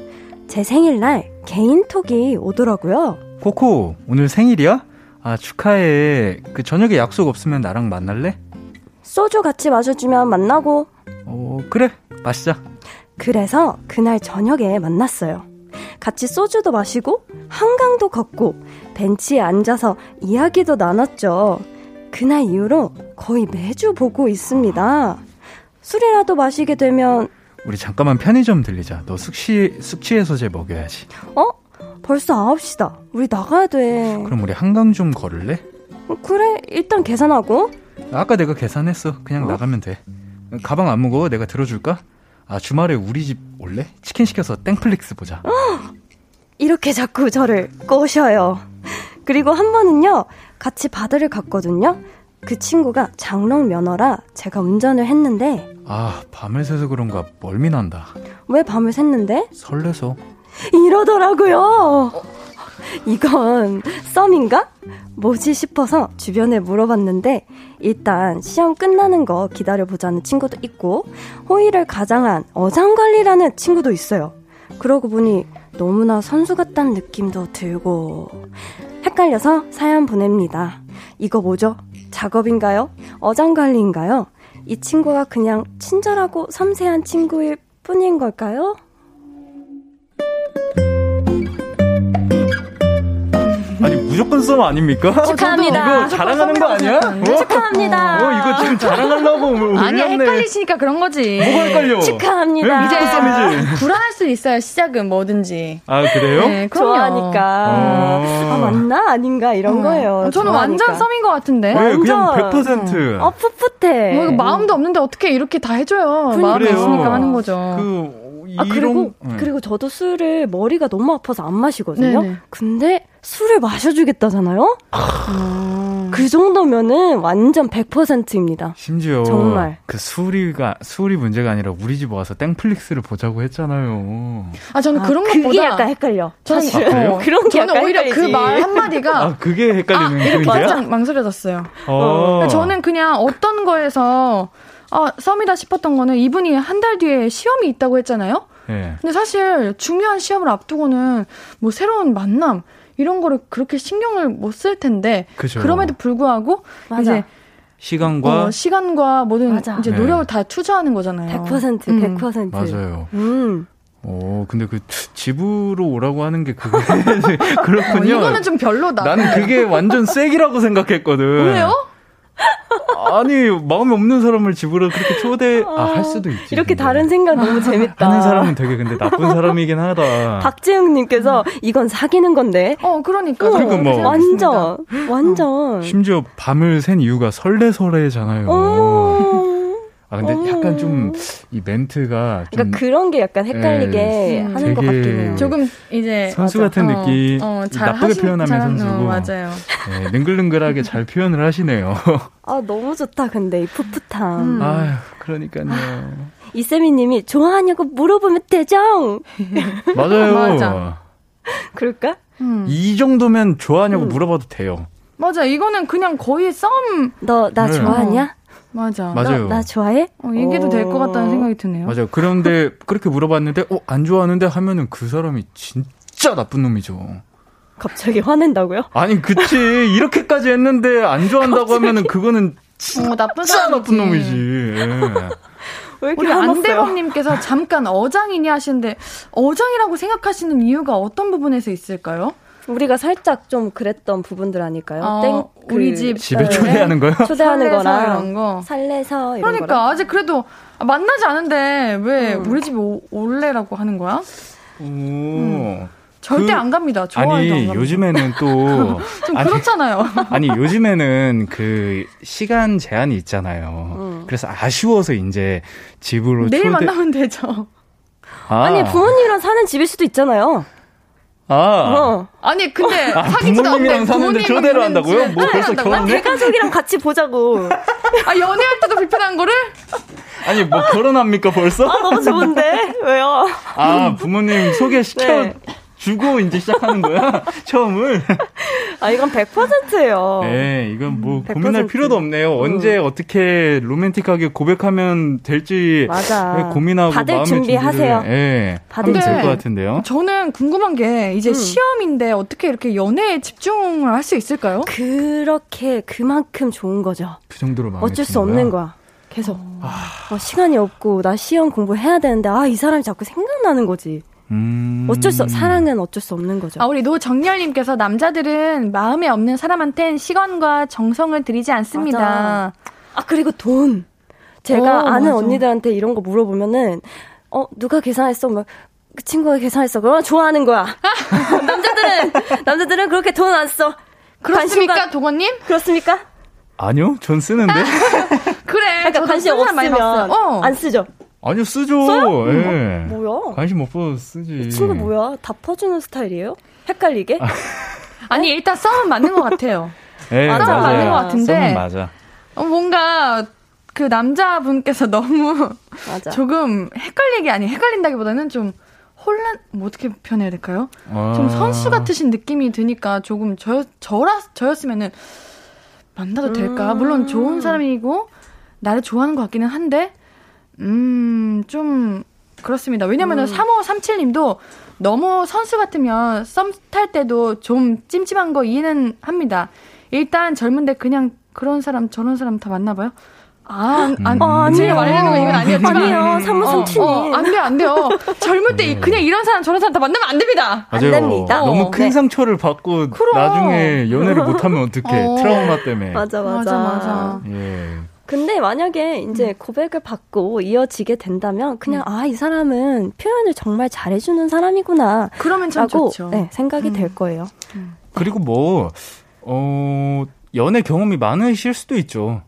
[SPEAKER 4] 제 생일날 개인톡이 오더라고요.
[SPEAKER 5] 코코, 오늘 생일이야? 아, 축하해. 그 저녁에 약속 없으면 나랑 만날래?
[SPEAKER 4] 소주 같이 마셔주면 만나고
[SPEAKER 5] 어, 그래. 마시자.
[SPEAKER 4] 그래서 그날 저녁에 만났어요. 같이 소주도 마시고 한강도 걷고 벤치에 앉아서 이야기도 나눴죠. 그날 이후로 거의 매주 보고 있습니다. 술이라도 마시게 되면
[SPEAKER 5] 우리 잠깐만 편의점 들리자. 너 숙취, 숙취해소제 먹여야지.
[SPEAKER 4] 어? 벌써 9시다. 우리 나가야 돼.
[SPEAKER 5] 그럼 우리 한강 좀 걸을래?
[SPEAKER 4] 그래, 일단 계산하고.
[SPEAKER 5] 아까 내가 계산했어. 그냥 나가면 돼. 가방 안 무거워? 내가 들어줄까? 아, 주말에 우리 집 올래? 치킨 시켜서 땡플릭스 보자.
[SPEAKER 4] 이렇게 자꾸 저를 꼬셔요. 그리고 한 번은요, 같이 바다를 갔거든요. 그 친구가 장롱 면허라 제가 운전을 했는데,
[SPEAKER 5] 아, 밤을 새서 그런가 멀미 난다.
[SPEAKER 4] 왜 밤을 샜는데?
[SPEAKER 5] 설레서.
[SPEAKER 4] 이러더라고요. 이건 썸인가? 뭐지 싶어서 주변에 물어봤는데 일단 시험 끝나는 거 기다려보자는 친구도 있고 호의를 가장한 어장관리라는 친구도 있어요. 그러고 보니 너무나 선수 같다는 느낌도 들고 헷갈려서 사연 보냅니다. 이거 뭐죠? 작업인가요? 어장관리인가요? 이 친구가 그냥 친절하고 섬세한 친구일 뿐인 걸까요?
[SPEAKER 5] 아니, 무조건 썸 아닙니까?
[SPEAKER 4] 축하합니다.
[SPEAKER 5] 이거 자랑하는 거 아니야? 어?
[SPEAKER 4] 축하합니다.
[SPEAKER 5] 어, 이거 지금 자랑하려고 올렸네.
[SPEAKER 1] 아니야, 헷갈리시니까 그런 거지.
[SPEAKER 5] 뭐가 헷갈려?
[SPEAKER 4] 축하합니다.
[SPEAKER 5] 왜 무조건 썸이지?
[SPEAKER 1] 불안할 수 있어요, 시작은 뭐든지.
[SPEAKER 5] 아, 그래요?
[SPEAKER 1] 네, 그럼요.
[SPEAKER 4] 좋아하니까
[SPEAKER 5] 어.
[SPEAKER 4] 아 맞나 아닌가 이런
[SPEAKER 1] 어.
[SPEAKER 4] 거예요.
[SPEAKER 1] 저는
[SPEAKER 4] 좋아하니까.
[SPEAKER 1] 완전 썸인 것 같은데.
[SPEAKER 5] 왜? 그냥
[SPEAKER 4] 완전.
[SPEAKER 5] 100%.
[SPEAKER 4] 어 풋풋해.
[SPEAKER 1] 뭐, 이거 마음도 없는데 어떻게 이렇게 다 해줘요. 마음이
[SPEAKER 5] 그래요.
[SPEAKER 1] 있으니까 하는 거죠.
[SPEAKER 5] 그,
[SPEAKER 4] 아
[SPEAKER 5] 이런-
[SPEAKER 4] 그리고
[SPEAKER 5] 네.
[SPEAKER 4] 그리고 저도 술을 머리가 너무 아파서 안 마시거든요.
[SPEAKER 1] 네네.
[SPEAKER 4] 근데 술을 마셔주겠다잖아요.
[SPEAKER 1] 음.
[SPEAKER 4] 그 정도면은 완전 100%입니다.
[SPEAKER 5] 심지어
[SPEAKER 4] 정말.
[SPEAKER 5] 그 술이가 술이 문제가 아니라 우리 집 와서 땡플릭스를 보자고 했잖아요.
[SPEAKER 1] 아, 저는 그런
[SPEAKER 4] 그게
[SPEAKER 1] 것보다.
[SPEAKER 4] 약간 헷갈려.
[SPEAKER 1] 저는,
[SPEAKER 5] 아, 그래요?
[SPEAKER 1] 어,
[SPEAKER 4] 그런 게
[SPEAKER 1] 저는
[SPEAKER 4] 약간
[SPEAKER 1] 오히려
[SPEAKER 4] 헷갈리지.
[SPEAKER 1] 그말 한마디가
[SPEAKER 5] 아 그게 헷갈리는
[SPEAKER 1] 이렇게
[SPEAKER 5] 포인트야?
[SPEAKER 1] 살짝 망설여졌어요.
[SPEAKER 5] 어.
[SPEAKER 1] 저는 그냥 어떤 거에서 아, 썸이다 싶었던 거는 이분이 한 달 뒤에 시험이 있다고 했잖아요.
[SPEAKER 5] 예.
[SPEAKER 1] 근데 사실 중요한 시험을 앞두고는 뭐 새로운 만남 이런 거를 그렇게 신경을 못 쓸 텐데
[SPEAKER 5] 그죠.
[SPEAKER 1] 그럼에도 불구하고
[SPEAKER 4] 맞아.
[SPEAKER 1] 이제
[SPEAKER 5] 시간과
[SPEAKER 1] 어, 시간과 모든
[SPEAKER 4] 맞아.
[SPEAKER 1] 이제
[SPEAKER 5] 네.
[SPEAKER 1] 노력을 다 투자하는 거잖아요.
[SPEAKER 4] 100%
[SPEAKER 1] 음.
[SPEAKER 4] 100%.
[SPEAKER 5] 맞아요.
[SPEAKER 4] 음.
[SPEAKER 5] 어 근데 그 집으로 오라고 하는 게 그거 그렇군요.
[SPEAKER 1] 어, 이거는 좀 별로다.
[SPEAKER 5] 나는 그게 완전 쐐기라고 생각했거든.
[SPEAKER 1] 왜요?
[SPEAKER 5] 아니 마음이 없는 사람을 집으로 그렇게 초대 아 할 수도 있지.
[SPEAKER 4] 이렇게
[SPEAKER 5] 근데.
[SPEAKER 4] 다른 생각 너무 재밌다.
[SPEAKER 5] 하는 사람은 되게 근데 나쁜 사람이긴 하다.
[SPEAKER 4] 박재웅님께서 이건 사귀는 건데.
[SPEAKER 1] 어, 그러니까.
[SPEAKER 5] 그리고
[SPEAKER 1] 저는
[SPEAKER 5] 뭐.
[SPEAKER 1] 그렇게 생각했습니다.
[SPEAKER 4] 완전 완전.
[SPEAKER 5] 심지어 밤을 샌 이유가 설레설레잖아요.
[SPEAKER 4] 어.
[SPEAKER 5] 아 근데
[SPEAKER 4] 어머.
[SPEAKER 5] 약간 좀 이 멘트가 좀
[SPEAKER 4] 그러니까 그런 게 약간 헷갈리게
[SPEAKER 1] 음.
[SPEAKER 4] 하는 것 같긴 해요.
[SPEAKER 1] 조금 이제
[SPEAKER 5] 선수
[SPEAKER 1] 맞아.
[SPEAKER 5] 같은
[SPEAKER 1] 어,
[SPEAKER 5] 느낌,
[SPEAKER 1] 어, 잘
[SPEAKER 5] 나쁘게 표현하면
[SPEAKER 1] 잘-
[SPEAKER 5] 선수고.
[SPEAKER 1] 어, 맞아요.
[SPEAKER 5] 네, 능글능글하게 잘 표현을 하시네요.
[SPEAKER 4] 아 너무 좋다 근데 이 풋풋함.
[SPEAKER 1] 음.
[SPEAKER 5] 아휴, 그러니까요.
[SPEAKER 4] 이세미님이 좋아하냐고 물어보면 되죠.
[SPEAKER 5] 맞아요.
[SPEAKER 1] 맞아.
[SPEAKER 4] 그럴까?
[SPEAKER 1] 음.
[SPEAKER 5] 이 정도면 좋아하냐고
[SPEAKER 4] 음.
[SPEAKER 5] 물어봐도 돼요.
[SPEAKER 1] 맞아. 이거는 그냥 거의 썸
[SPEAKER 4] 너나
[SPEAKER 5] 네.
[SPEAKER 4] 좋아하냐?
[SPEAKER 1] 맞아.
[SPEAKER 5] 맞아요.
[SPEAKER 4] 너, 나 좋아해?
[SPEAKER 1] 어, 얘기도 될 것 같다는 생각이 드네요.
[SPEAKER 5] 맞아요. 그런데 그렇게 물어봤는데, 어, 안 좋아하는데 하면은 그 사람이 진짜 나쁜 놈이죠.
[SPEAKER 4] 갑자기 화낸다고요?
[SPEAKER 5] 아니, 그치. 이렇게까지 했는데 안 좋아한다고 하면은 그거는
[SPEAKER 1] 어, 나쁜
[SPEAKER 5] 진짜. 나쁜 놈이지. 예.
[SPEAKER 4] 왜 이렇게
[SPEAKER 1] 우리? 안대범님께서 잠깐 어장이니 하시는데 어장이라고 생각하시는 이유가 어떤 부분에서 있을까요?
[SPEAKER 4] 우리가 살짝 좀 그랬던 부분들 아닐까요?
[SPEAKER 1] 어,
[SPEAKER 4] 땡
[SPEAKER 1] 우리 그집
[SPEAKER 5] 집에
[SPEAKER 1] 네.
[SPEAKER 5] 초대하는 거요?
[SPEAKER 4] 초대하는
[SPEAKER 1] 설레서
[SPEAKER 4] 거랑
[SPEAKER 1] 이런 거.
[SPEAKER 4] 살래서 이런
[SPEAKER 1] 그러니까
[SPEAKER 4] 거랑.
[SPEAKER 1] 아직 그래도 만나지 않은데 왜
[SPEAKER 4] 음.
[SPEAKER 1] 우리 집에 오- 올래라고 하는 거야?
[SPEAKER 5] 오.
[SPEAKER 1] 절대
[SPEAKER 5] 그-
[SPEAKER 1] 안 갑니다. 좋아해도 안
[SPEAKER 5] 아니,
[SPEAKER 1] 갑니다.
[SPEAKER 5] 요즘에는 또,
[SPEAKER 1] 좀
[SPEAKER 5] 아니,
[SPEAKER 1] 그렇잖아요.
[SPEAKER 5] 아니, 요즘에는 그 시간 제한이 있잖아요.
[SPEAKER 4] 음.
[SPEAKER 5] 그래서 아쉬워서 이제 집으로
[SPEAKER 1] 내일
[SPEAKER 5] 초대...
[SPEAKER 1] 만나면 되죠.
[SPEAKER 5] 아,
[SPEAKER 4] 아니 부모님이랑 사는 집일 수도 있잖아요.
[SPEAKER 5] 아. 어.
[SPEAKER 1] 아니 근데
[SPEAKER 5] 아, 부모님이랑 사는데 초대를 한다고요? 뭐 벌써 결혼해?
[SPEAKER 4] 대가족이랑 같이 보자고.
[SPEAKER 1] 아 연애할 때도 불편한 거를?
[SPEAKER 5] 아니 뭐 결혼합니까 벌써?
[SPEAKER 4] 아 너무 좋은데 왜요?
[SPEAKER 5] 아 부모님 소개시켜 네. 주고 이제 시작하는 거야? 처음을?
[SPEAKER 4] 아, 이건 100%예요.
[SPEAKER 5] 네, 이건 뭐 100%. 고민할 필요도 없네요. 음. 언제 어떻게 로맨틱하게 고백하면 될지 맞아. 네, 고민하고
[SPEAKER 4] 받을 준비하세요.
[SPEAKER 5] 예. 네, 받을 될것 같은데요.
[SPEAKER 1] 저는 궁금한 게 이제 음. 시험인데 어떻게 이렇게 연애에 집중을 할 수 있을까요?
[SPEAKER 4] 그렇게 그만큼 좋은 거죠.
[SPEAKER 5] 그 정도로
[SPEAKER 4] 어쩔 수 없는 거야. 계속 아... 어, 시간이 없고 나 시험 공부해야 되는데 아 이 사람이 자꾸 생각나는 거지. 음... 어쩔 수 사랑은 어쩔 수 없는 거죠.
[SPEAKER 1] 아 우리 노정열님께서 남자들은 마음에 없는 사람한텐 시간과 정성을 들이지 않습니다. 맞아.
[SPEAKER 4] 아 그리고 돈. 제가 어, 아는 맞아. 언니들한테 이런 거 물어보면은 어 누가 계산했어? 막 그 친구가 계산했어. 그러면 좋아하는 거야. 남자들은 남자들은 그렇게 돈 안 써.
[SPEAKER 1] 그렇습니까, 도건님?
[SPEAKER 4] 그렇습니까?
[SPEAKER 5] 아니요, 전 쓰는데.
[SPEAKER 1] 그래.
[SPEAKER 4] 그러니까 관심 없으면 어. 안 쓰죠.
[SPEAKER 5] 아니요, 쓰죠. 써요? 예.
[SPEAKER 4] 뭐, 뭐야?
[SPEAKER 5] 관심 없어 쓰지.
[SPEAKER 4] 친구 뭐야? 다 퍼주는 스타일이에요? 헷갈리게?
[SPEAKER 1] 아니, 일단 썸은 맞는 것 같아요.
[SPEAKER 5] 예, 썸은
[SPEAKER 1] 맞아요. 맞는 것 같은데.
[SPEAKER 5] 맞아.
[SPEAKER 1] 어, 뭔가 그 남자분께서 너무 맞아. 조금 헷갈리게 아니 헷갈린다기보다는 좀 혼란 뭐 어떻게 표현해야 될까요? 아. 좀 선수 같으신 느낌이 드니까 조금 저 저라 저였으면은 만나도 될까? 음. 물론 좋은 사람이고 나를 좋아하는 것 같기는 한데 음, 좀 그렇습니다. 왜냐면은 음. 3537님도 너무 선수 같으면 썸 탈 때도 좀 찜찜한 거 이해는 합니다. 일단 젊은데 그냥 그런 사람 저런 사람 다 만나봐요. 아, 안, 안, 음. 아, 제가 말하는 건 이건 아니었지만.
[SPEAKER 4] 아니요, 3537님. 어,
[SPEAKER 1] 어, 안 돼요, 안 돼요. 젊을 때 네. 그냥 이런 사람 저런 사람 다 만나면 안 됩니다.
[SPEAKER 5] 맞아요. 안 됩니다. 너무 어, 큰 네. 상처를 받고 그럼. 나중에 연애를 못하면 어떡해. 어. 트라우마 때문에.
[SPEAKER 4] 맞아, 맞아. 맞아, 맞아. 예. 근데 만약에 이제 음. 고백을 받고 이어지게 된다면 그냥 음. 아이 사람은 표현을 정말 잘해주는 사람이구나.
[SPEAKER 1] 그러면 참 라고, 좋죠.
[SPEAKER 4] 네, 생각이 음. 될 거예요.
[SPEAKER 5] 음. 그리고 뭐 어, 연애 경험이 많으실 수도 있죠.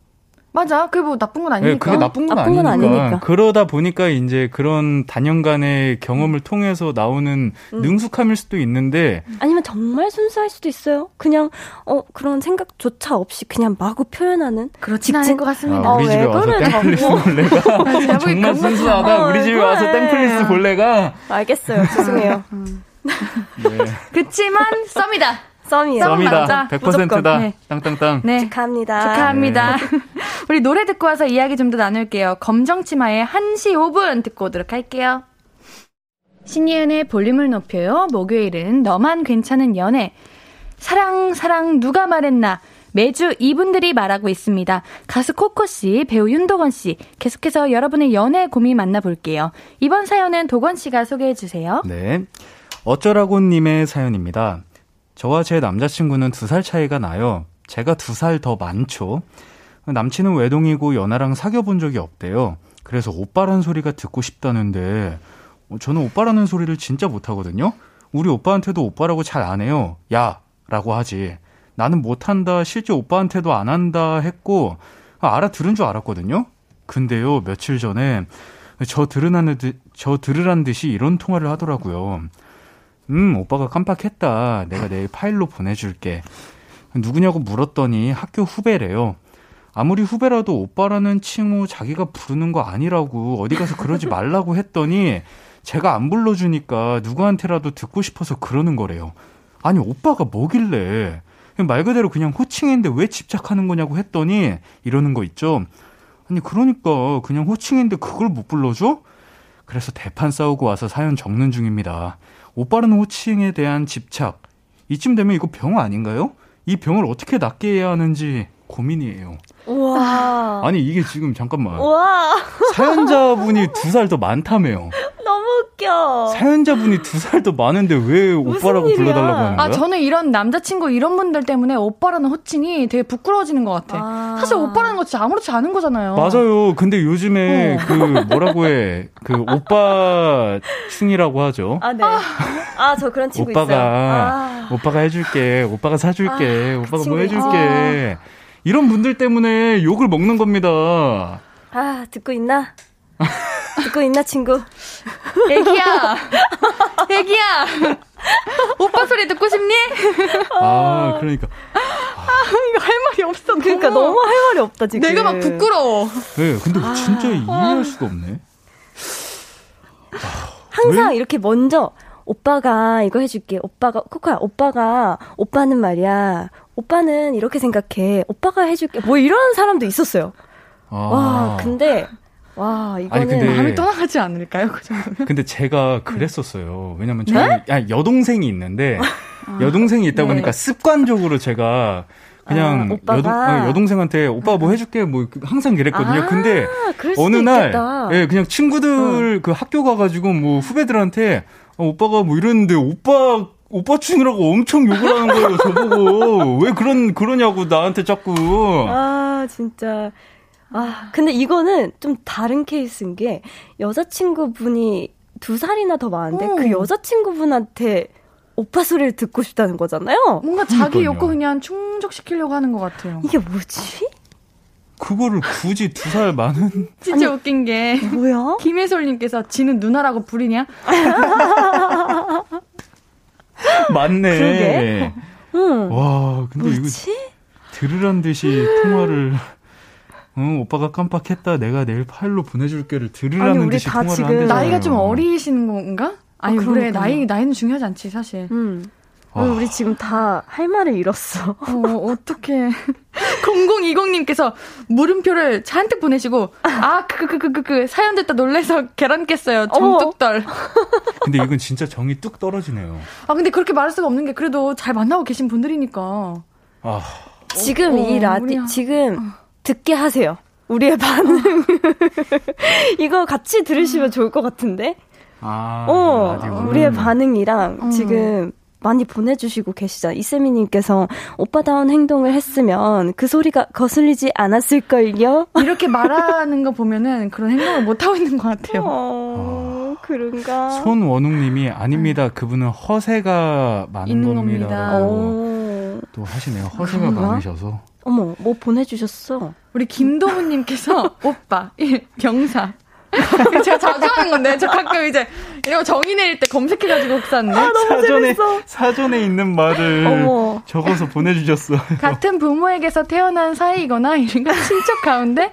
[SPEAKER 1] 맞아. 그게 뭐 나쁜 건 아니니까. 네,
[SPEAKER 5] 그게 나쁜 건, 나쁜 건 아니니까. 아니니까. 그러다 보니까 이제 그런 다년간의 경험을 통해서 나오는 음. 능숙함일 수도 있는데
[SPEAKER 4] 아니면 정말 순수할 수도 있어요. 그냥 어 그런 생각조차 없이 그냥 마구 표현하는
[SPEAKER 1] 그렇진 않을 것 같습니다.
[SPEAKER 5] 아, 우리 아, 집에 와서 땡플리스 볼래가 정말 순수하다. 어, 우리 집에 와서 땡플리스 볼래가
[SPEAKER 4] 알겠어요. 죄송해요. 음.
[SPEAKER 1] 네. 그치만 썸이다.
[SPEAKER 4] 썸이에요.
[SPEAKER 5] 썸이다. 100%다. 네. 땅땅땅.
[SPEAKER 4] 네. 축하합니다.
[SPEAKER 1] 축하합니다. 네. 우리 노래 듣고 와서 이야기 좀 더 나눌게요. 검정치마의 1시 5분 듣고 오도록 할게요. 신예은의 볼륨을 높여요. 목요일은 너만 괜찮은 연애. 사랑, 사랑, 누가 말했나. 매주 이분들이 말하고 있습니다. 가수 코코 씨, 배우 윤도건 씨, 계속해서 여러분의 연애 고민 만나볼게요. 이번 사연은 도건 씨가 소개해 주세요.
[SPEAKER 5] 네. 어쩌라고 님의 사연입니다. 저와 제 남자친구는 두 살 차이가 나요. 제가 두 살 더 많죠. 남친은 외동이고 연하랑 사귀어 본 적이 없대요. 그래서 오빠란 소리가 듣고 싶다는데 어, 저는 오빠라는 소리를 진짜 못하거든요. 우리 오빠한테도 오빠라고 잘 안 해요. 야 라고 하지. 나는 못한다. 실제 오빠한테도 안 한다 했고 아, 알아들은 줄 알았거든요. 근데요 며칠 전에 저 들으라는, 듯, 저 들으란 듯이 이런 통화를 하더라고요. 음 오빠가 깜빡했다. 내가 내일 파일로 보내줄게. 누구냐고 물었더니 학교 후배래요. 아무리 후배라도 오빠라는 칭호 자기가 부르는 거 아니라고 어디 가서 그러지 말라고 했더니 제가 안 불러주니까 누구한테라도 듣고 싶어서 그러는 거래요. 아니, 오빠가 뭐길래. 말 그대로 그냥 호칭인데 왜 집착하는 거냐고 했더니 이러는 거 있죠. 아니, 그러니까 그냥 호칭인데 그걸 못 불러줘? 그래서 대판 싸우고 와서 사연 적는 중입니다. 오빠라는 호칭에 대한 집착. 이쯤 되면 이거 병 아닌가요? 이 병을 어떻게 낫게 해야 하는지 고민이에요.
[SPEAKER 4] 와.
[SPEAKER 5] 아니 이게 지금 잠깐만.
[SPEAKER 4] 와.
[SPEAKER 5] 사연자분이 두 살 더 많다며요.
[SPEAKER 4] 너무 웃겨.
[SPEAKER 5] 사연자분이 두 살 더 많은데 왜 오빠라고 불러달라고 하는 거야?
[SPEAKER 1] 아 저는 이런 남자친구 이런 분들 때문에 오빠라는 호칭이 되게 부끄러워지는 것 같아. 아. 사실 오빠라는 거 진짜 아무렇지 않은 거잖아요.
[SPEAKER 5] 맞아요. 근데 요즘에 어. 그 뭐라고 해? 그 오빠 충이라고 하죠.
[SPEAKER 4] 아 네. 아 저 그런 친구
[SPEAKER 5] 오빠가,
[SPEAKER 4] 있어요.
[SPEAKER 5] 아. 오빠가 해줄게. 오빠가 사줄게. 아, 오빠가 뭐 해줄게. 아. 이런 분들 때문에 욕을 먹는 겁니다.
[SPEAKER 4] 아, 듣고 있나? 듣고 있나, 친구?
[SPEAKER 1] 애기야! 애기야! 오빠 소리 듣고 싶니?
[SPEAKER 5] 아, 그러니까.
[SPEAKER 1] 아, 이거 할 말이 없어.
[SPEAKER 4] 그러니까 너무, 너무 할 말이 없다, 지금.
[SPEAKER 1] 내가 막 부끄러워.
[SPEAKER 5] 네, 근데 진짜 이해할 수가 없네.
[SPEAKER 4] 항상 왜? 이렇게 먼저 오빠가 이거 해줄게. 오빠가 코코야, 오빠가 오빠는 말이야. 오빠는 이렇게 생각해. 오빠가 해줄게. 뭐 이런 사람도 있었어요. 아. 와, 근데 와, 이거는 아니, 근데,
[SPEAKER 1] 마음이 떠나가지 않을까요? 그 정도면?
[SPEAKER 5] 근데 제가 그랬었어요. 왜냐면 저희 네? 아, 여동생이 있는데 아, 여동생이 있다 보니까 네. 습관적으로 제가 그냥 아, 여동, 아, 여동생한테 오빠가 뭐 해줄게 뭐 항상 그랬거든요. 아, 근데 어느 날 예, 그냥 친구들 어. 그 학교 가가지고 뭐 후배들한테 어, 오빠가 뭐 이랬는데 오빠 오빠 치느라고 엄청 욕을 하는 거예요, 저보고. 왜 그런, 그러냐고, 나한테 자꾸.
[SPEAKER 4] 아, 진짜. 아, 근데 이거는 좀 다른 케이스인 게, 여자친구분이 두 살이나 더 많은데, 어. 그 여자친구분한테 오빠 소리를 듣고 싶다는 거잖아요.
[SPEAKER 1] 뭔가 자기 욕구 그냥 충족시키려고 하는 것 같아요.
[SPEAKER 4] 이게 뭐지?
[SPEAKER 5] 그거를 굳이 두 살 많은
[SPEAKER 1] 진짜 아니, 웃긴 게
[SPEAKER 4] 뭐야?
[SPEAKER 1] 김혜솔님께서 지는 누나라고 부리냐?
[SPEAKER 5] 맞네.
[SPEAKER 4] 그러게.
[SPEAKER 5] 응. 와, 근데 뭐지? 이거 들으란 듯이 통화를 응, 오빠가 깜빡했다. 내가 내일 파일로 보내줄게를 들으라는 아니, 듯이 통화를 한대
[SPEAKER 1] 나이가 좀 어리신 건가? 아니, 아, 그래. 나이, 나이는 중요하지 않지, 사실.
[SPEAKER 4] 음. 아. 우리 지금 다 할 말을 잃었어.
[SPEAKER 1] 어, 어떡해. 0020님께서 물음표를 잔뜩 보내시고, 아, 그, 그, 그, 그, 그, 사연 됐다 놀래서 계란 깼어요. 정뚝떨.
[SPEAKER 5] 근데 이건 진짜 정이 뚝 떨어지네요.
[SPEAKER 1] 아, 근데 그렇게 말할 수가 없는 게 그래도 잘 만나고 계신 분들이니까. 아.
[SPEAKER 4] 지금 어, 이 라디, 우리... 지금 어. 듣게 하세요. 우리의 반응. 이거 같이 들으시면 좋을 것 같은데?
[SPEAKER 5] 아,
[SPEAKER 4] 어, 우리의 반응이랑 음. 지금 많이 보내주시고 계시잖아요. 이세미님께서 오빠다운 행동을 했으면 그 소리가 거슬리지 않았을걸요?
[SPEAKER 1] 이렇게 말하는 거 보면은 그런 행동을 못하고 있는 것 같아요.
[SPEAKER 4] 어, 그런가?
[SPEAKER 5] 손원웅님이 아닙니다. 그분은 허세가 많은 겁니다. 또 하시네요. 허세가 그런가? 많으셔서.
[SPEAKER 4] 어머, 뭐 보내주셨어?
[SPEAKER 1] 우리 김도훈님께서 오빠, 병사. 제가 자주 하는 건데, 저 가끔 이제 이거 정의 내릴 때 검색해가지고 혹사는데.
[SPEAKER 4] 아,
[SPEAKER 5] 사전에, 사전에 있는 말을 어머. 적어서 보내주셨어.
[SPEAKER 1] 같은 부모에게서 태어난 사이거나 이른가 친척 가운데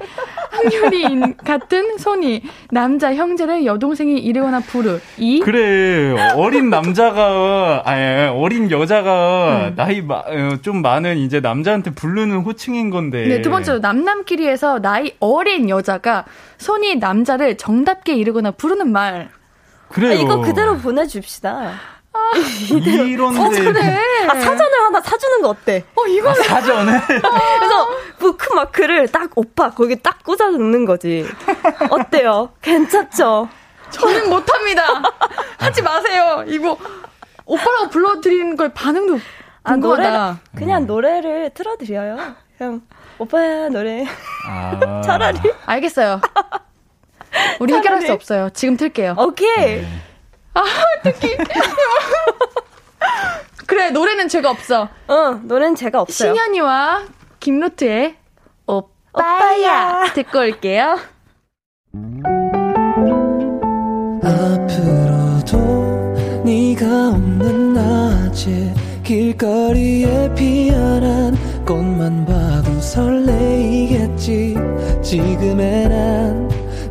[SPEAKER 1] 확률이 같은 손이 남자 형제를 여동생이 이르거나 부르. 이
[SPEAKER 5] 그래 어린 남자가 아니 어린 여자가 음. 나이 마, 어, 좀 많은 이제 남자한테 부르는 호칭인 건데.
[SPEAKER 1] 네, 두 번째로 남남끼리에서 나이 어린 여자가 손이 남자를 정답게 이르거나 부르는 말.
[SPEAKER 5] 그래요. 아,
[SPEAKER 4] 이거 그대로 보내줍시다.
[SPEAKER 1] 아. 어, 그래.
[SPEAKER 4] 아, 사전을 하나 사주는 거 어때?
[SPEAKER 1] 어, 이거 아,
[SPEAKER 5] 사전에?
[SPEAKER 4] 그래서 부크 마크를 딱 오빠 거기 딱 꽂아 넣는 거지. 어때요? 괜찮죠?
[SPEAKER 1] 저는 못합니다. 하지 마세요. 이거 오빠라고 불러드리는 걸 반응도 아, 노래
[SPEAKER 4] 그냥 음. 노래를 틀어드려요. 그냥 오빠야 노래. 아. 차라리.
[SPEAKER 1] 알겠어요. 우리 차라리. 해결할 수 없어요. 지금 틀게요.
[SPEAKER 4] 오케이. 네.
[SPEAKER 1] 아, 특히. 그래, 노래는 죄가 없어.
[SPEAKER 4] 어, 노래는 죄가 없어요.
[SPEAKER 1] 신현이와 김루트의 오빠야, 오빠야. 듣고 올게요. 앞으로도 네가 없는 낮에 길거리에 피어난 꽃만 봐도 설레이겠지 지금의 난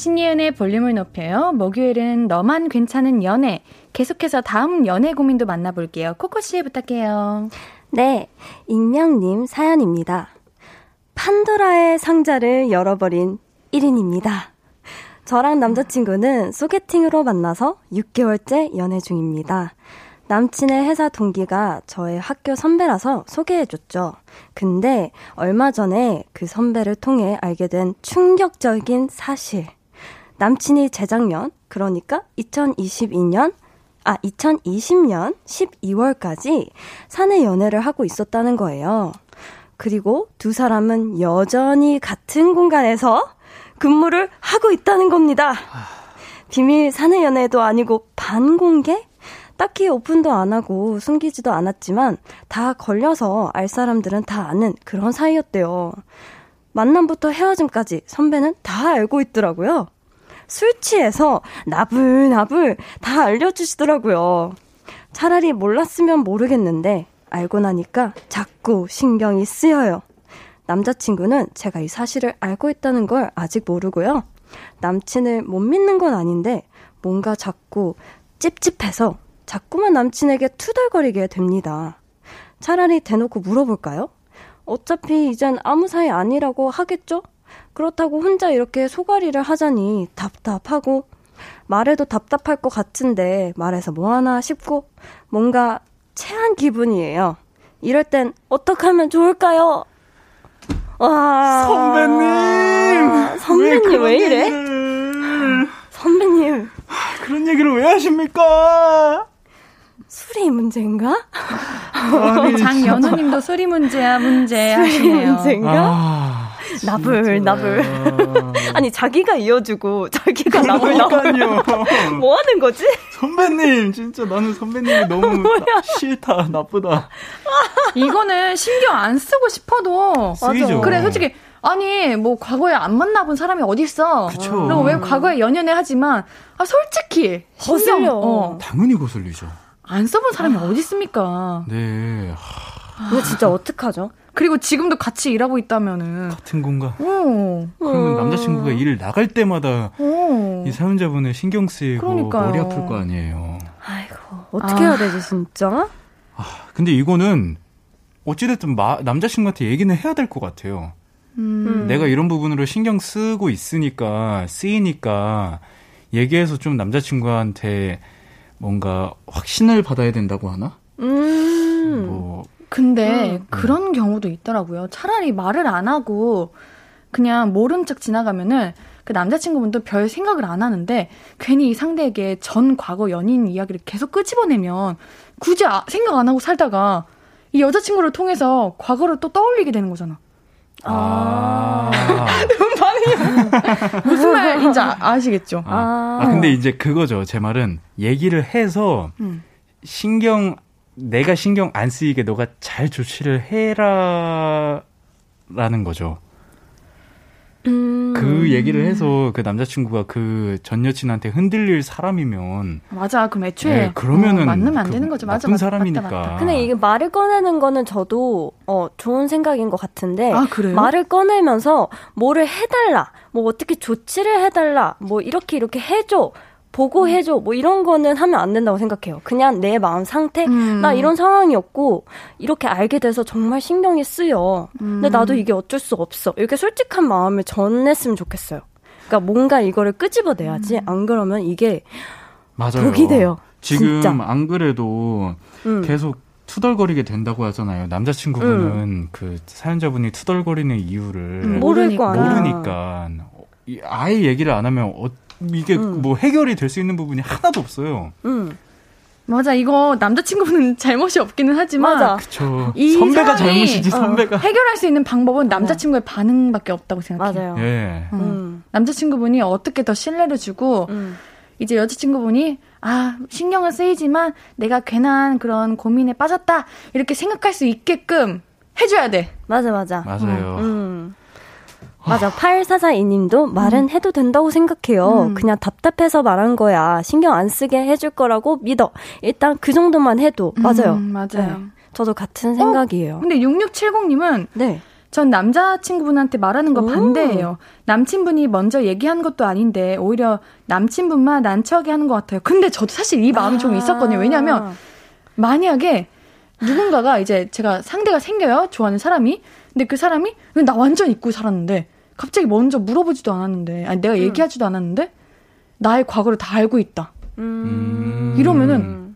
[SPEAKER 1] 신예은의 볼륨을 높여요. 목요일은 너만 괜찮은 연애. 계속해서 다음 연애 고민도 만나볼게요. 코코 씨 부탁해요.
[SPEAKER 4] 네. 익명님 사연입니다. 판도라의 상자를 열어버린 1인입니다. 저랑 남자친구는 소개팅으로 만나서 6개월째 연애 중입니다. 남친의 회사 동기가 저의 학교 선배라서 소개해줬죠. 근데 얼마 전에 그 선배를 통해 알게 된 충격적인 사실. 남친이 재작년, 그러니까 2022년, 아, 2020년 12월까지 사내 연애를 하고 있었다는 거예요. 그리고 두 사람은 여전히 같은 공간에서 근무를 하고 있다는 겁니다. 비밀 사내 연애도 아니고 반공개? 딱히 오픈도 안 하고 숨기지도 않았지만 다 걸려서 알 사람들은 다 아는 그런 사이였대요. 만남부터 헤어짐까지 선배는 다 알고 있더라고요. 술 취해서 나불나불 다 알려주시더라고요. 차라리 몰랐으면 모르겠는데 알고 나니까 자꾸 신경이 쓰여요. 남자친구는 제가 이 사실을 알고 있다는 걸 아직 모르고요. 남친을 못 믿는 건 아닌데 뭔가 자꾸 찝찝해서 자꾸만 남친에게 투덜거리게 됩니다. 차라리 대놓고 물어볼까요? 어차피 이젠 아무 사이 아니라고 하겠죠? 그렇다고 혼자 이렇게 소가리를 하자니 답답하고 말해도 답답할 것 같은데 말해서 뭐하나 싶고 뭔가 체한 기분이에요. 이럴 땐 어떻게 하면 좋을까요? 와
[SPEAKER 5] 선배님
[SPEAKER 4] 선배님 왜, 왜 이래? 선배님
[SPEAKER 5] 그런 얘기를 왜 하십니까?
[SPEAKER 4] 술이 문제인가?
[SPEAKER 1] 장연우님도 술이 문제야 문제 하시네요.
[SPEAKER 4] 문제인가? 아, 나불 나불. 아니 자기가 이어주고 자기가 나불 나불. 뭐 하는 거지?
[SPEAKER 5] 선배님 진짜 나는 선배님이 너무 싫다 나쁘다.
[SPEAKER 1] 이거는 신경 안 쓰고 싶어도
[SPEAKER 5] 쓰이죠.
[SPEAKER 1] 그래 솔직히 아니 뭐 과거에 안 만나본 사람이 어디 있어?
[SPEAKER 5] 그쵸.
[SPEAKER 1] 그리고 왜 과거에 연연해 하지만 아 솔직히
[SPEAKER 4] 거슬려.
[SPEAKER 1] 어.
[SPEAKER 5] 당연히 거슬리죠.
[SPEAKER 1] 안 써본 사람이 아. 어디 있습니까?
[SPEAKER 5] 네.
[SPEAKER 4] 이거 진짜 어떡하죠?
[SPEAKER 1] 그리고 지금도 같이 일하고 있다면은
[SPEAKER 5] 같은 공간.
[SPEAKER 1] 오.
[SPEAKER 5] 그러면 남자친구가 일 나갈 때마다 오. 이 사연자분을 신경 쓰이고 그러니까요. 머리 아플 거 아니에요.
[SPEAKER 4] 아이고 어떻게 아. 해야 되지 진짜?
[SPEAKER 5] 아 근데 이거는 어찌됐든 마, 남자친구한테 얘기는 해야 될 것 같아요. 음. 내가 이런 부분으로 신경 쓰고 있으니까 쓰이니까 얘기해서 좀 남자친구한테 뭔가 확신을 받아야 된다고 하나?
[SPEAKER 4] 음.
[SPEAKER 1] 뭐 근데 음. 그런 경우도 있더라고요. 차라리 말을 안 하고 그냥 모른 척 지나가면은 그 남자친구분도 별 생각을 안 하는데 괜히 이 상대에게 전 과거 연인 이야기를 계속 끄집어내면 굳이 아, 생각 안 하고 살다가 이 여자친구를 통해서 과거를 또 떠올리게 되는 거잖아. 아. 반응이 무슨 말인지 아, 시겠죠
[SPEAKER 5] 아. 아. 근데 이제 그거죠. 제 말은 얘기를 해서 음. 신경 내가 신경 안 쓰이게 너가 잘 조치를 해라라는 거죠. 음. 그 얘기를 해서 그 남자친구가 그 전 여친한테 흔들릴 사람이면
[SPEAKER 1] 맞아 그럼 애초에 네,
[SPEAKER 5] 그러면은 어,
[SPEAKER 1] 만나면 안 그 되는 거죠 맞아
[SPEAKER 5] 나쁜 맞아, 사람이니까 맞다,
[SPEAKER 4] 맞다. 근데 이게 말을 꺼내는 거는 저도 어 좋은 생각인 것 같은데
[SPEAKER 1] 아,
[SPEAKER 4] 말을 꺼내면서 뭐를 해달라 뭐 어떻게 조치를 해달라 뭐 이렇게 이렇게 해줘 보고해줘 뭐 이런 거는 하면 안 된다고 생각해요. 그냥 내 마음 상태 음. 나 이런 상황이었고 이렇게 알게 돼서 정말 신경이 쓰여. 음. 근데 나도 이게 어쩔 수 없어. 이렇게 솔직한 마음을 전했으면 좋겠어요. 그러니까 뭔가 이거를 끄집어내야지 음. 안 그러면 이게 맞아요. 독이 돼요.
[SPEAKER 5] 지금
[SPEAKER 4] 진짜.
[SPEAKER 5] 안 그래도 음. 계속 투덜거리게 된다고 하잖아요. 남자친구분은 음. 그 사연자분이 투덜거리는 이유를
[SPEAKER 4] 음, 모르니까.
[SPEAKER 5] 모르니까 아예 얘기를 안 하면 어, 이게 음. 뭐 해결이 될 수 있는 부분이 하나도 없어요.
[SPEAKER 4] 음.
[SPEAKER 1] 맞아 이거 남자친구는 잘못이 없기는 하지만
[SPEAKER 4] 맞아.
[SPEAKER 5] 그쵸. 이 선배가 잘못이지 어, 선배가
[SPEAKER 1] 해결할 수 있는 방법은 남자친구의 네. 반응밖에 없다고 생각해요.
[SPEAKER 4] 맞아요.
[SPEAKER 5] 예.
[SPEAKER 1] 음. 음. 남자친구분이 어떻게 더 신뢰를 주고 음. 이제 여자친구분이 아 신경은 쓰이지만 내가 괜한 그런 고민에 빠졌다 이렇게 생각할 수 있게끔 해줘야 돼.
[SPEAKER 4] 맞아 맞아.
[SPEAKER 5] 맞아요.
[SPEAKER 4] 음. 맞아. 8442님도 말은 음. 해도 된다고 생각해요. 음. 그냥 답답해서 말한 거야. 신경 안 쓰게 해줄 거라고 믿어. 일단 그 정도만 해도. 맞아요.
[SPEAKER 1] 음, 맞아요. 네.
[SPEAKER 4] 저도 같은 생각이에요.
[SPEAKER 1] 어? 근데 6670님은
[SPEAKER 4] 네.
[SPEAKER 1] 전 남자친구분한테 말하는 거 반대예요. 남친분이 먼저 얘기한 것도 아닌데 오히려 남친분만 난처하게 하는 것 같아요. 근데 저도 사실 이 마음이 아. 좀 있었거든요. 왜냐하면 만약에 누군가가 이제 제가 상대가 생겨요. 좋아하는 사람이. 근데 그 사람이 나 완전 잊고 살았는데 갑자기 먼저 물어보지도 않았는데 아니 내가 음. 얘기하지도 않았는데 나의 과거를 다 알고 있다. 음. 이러면은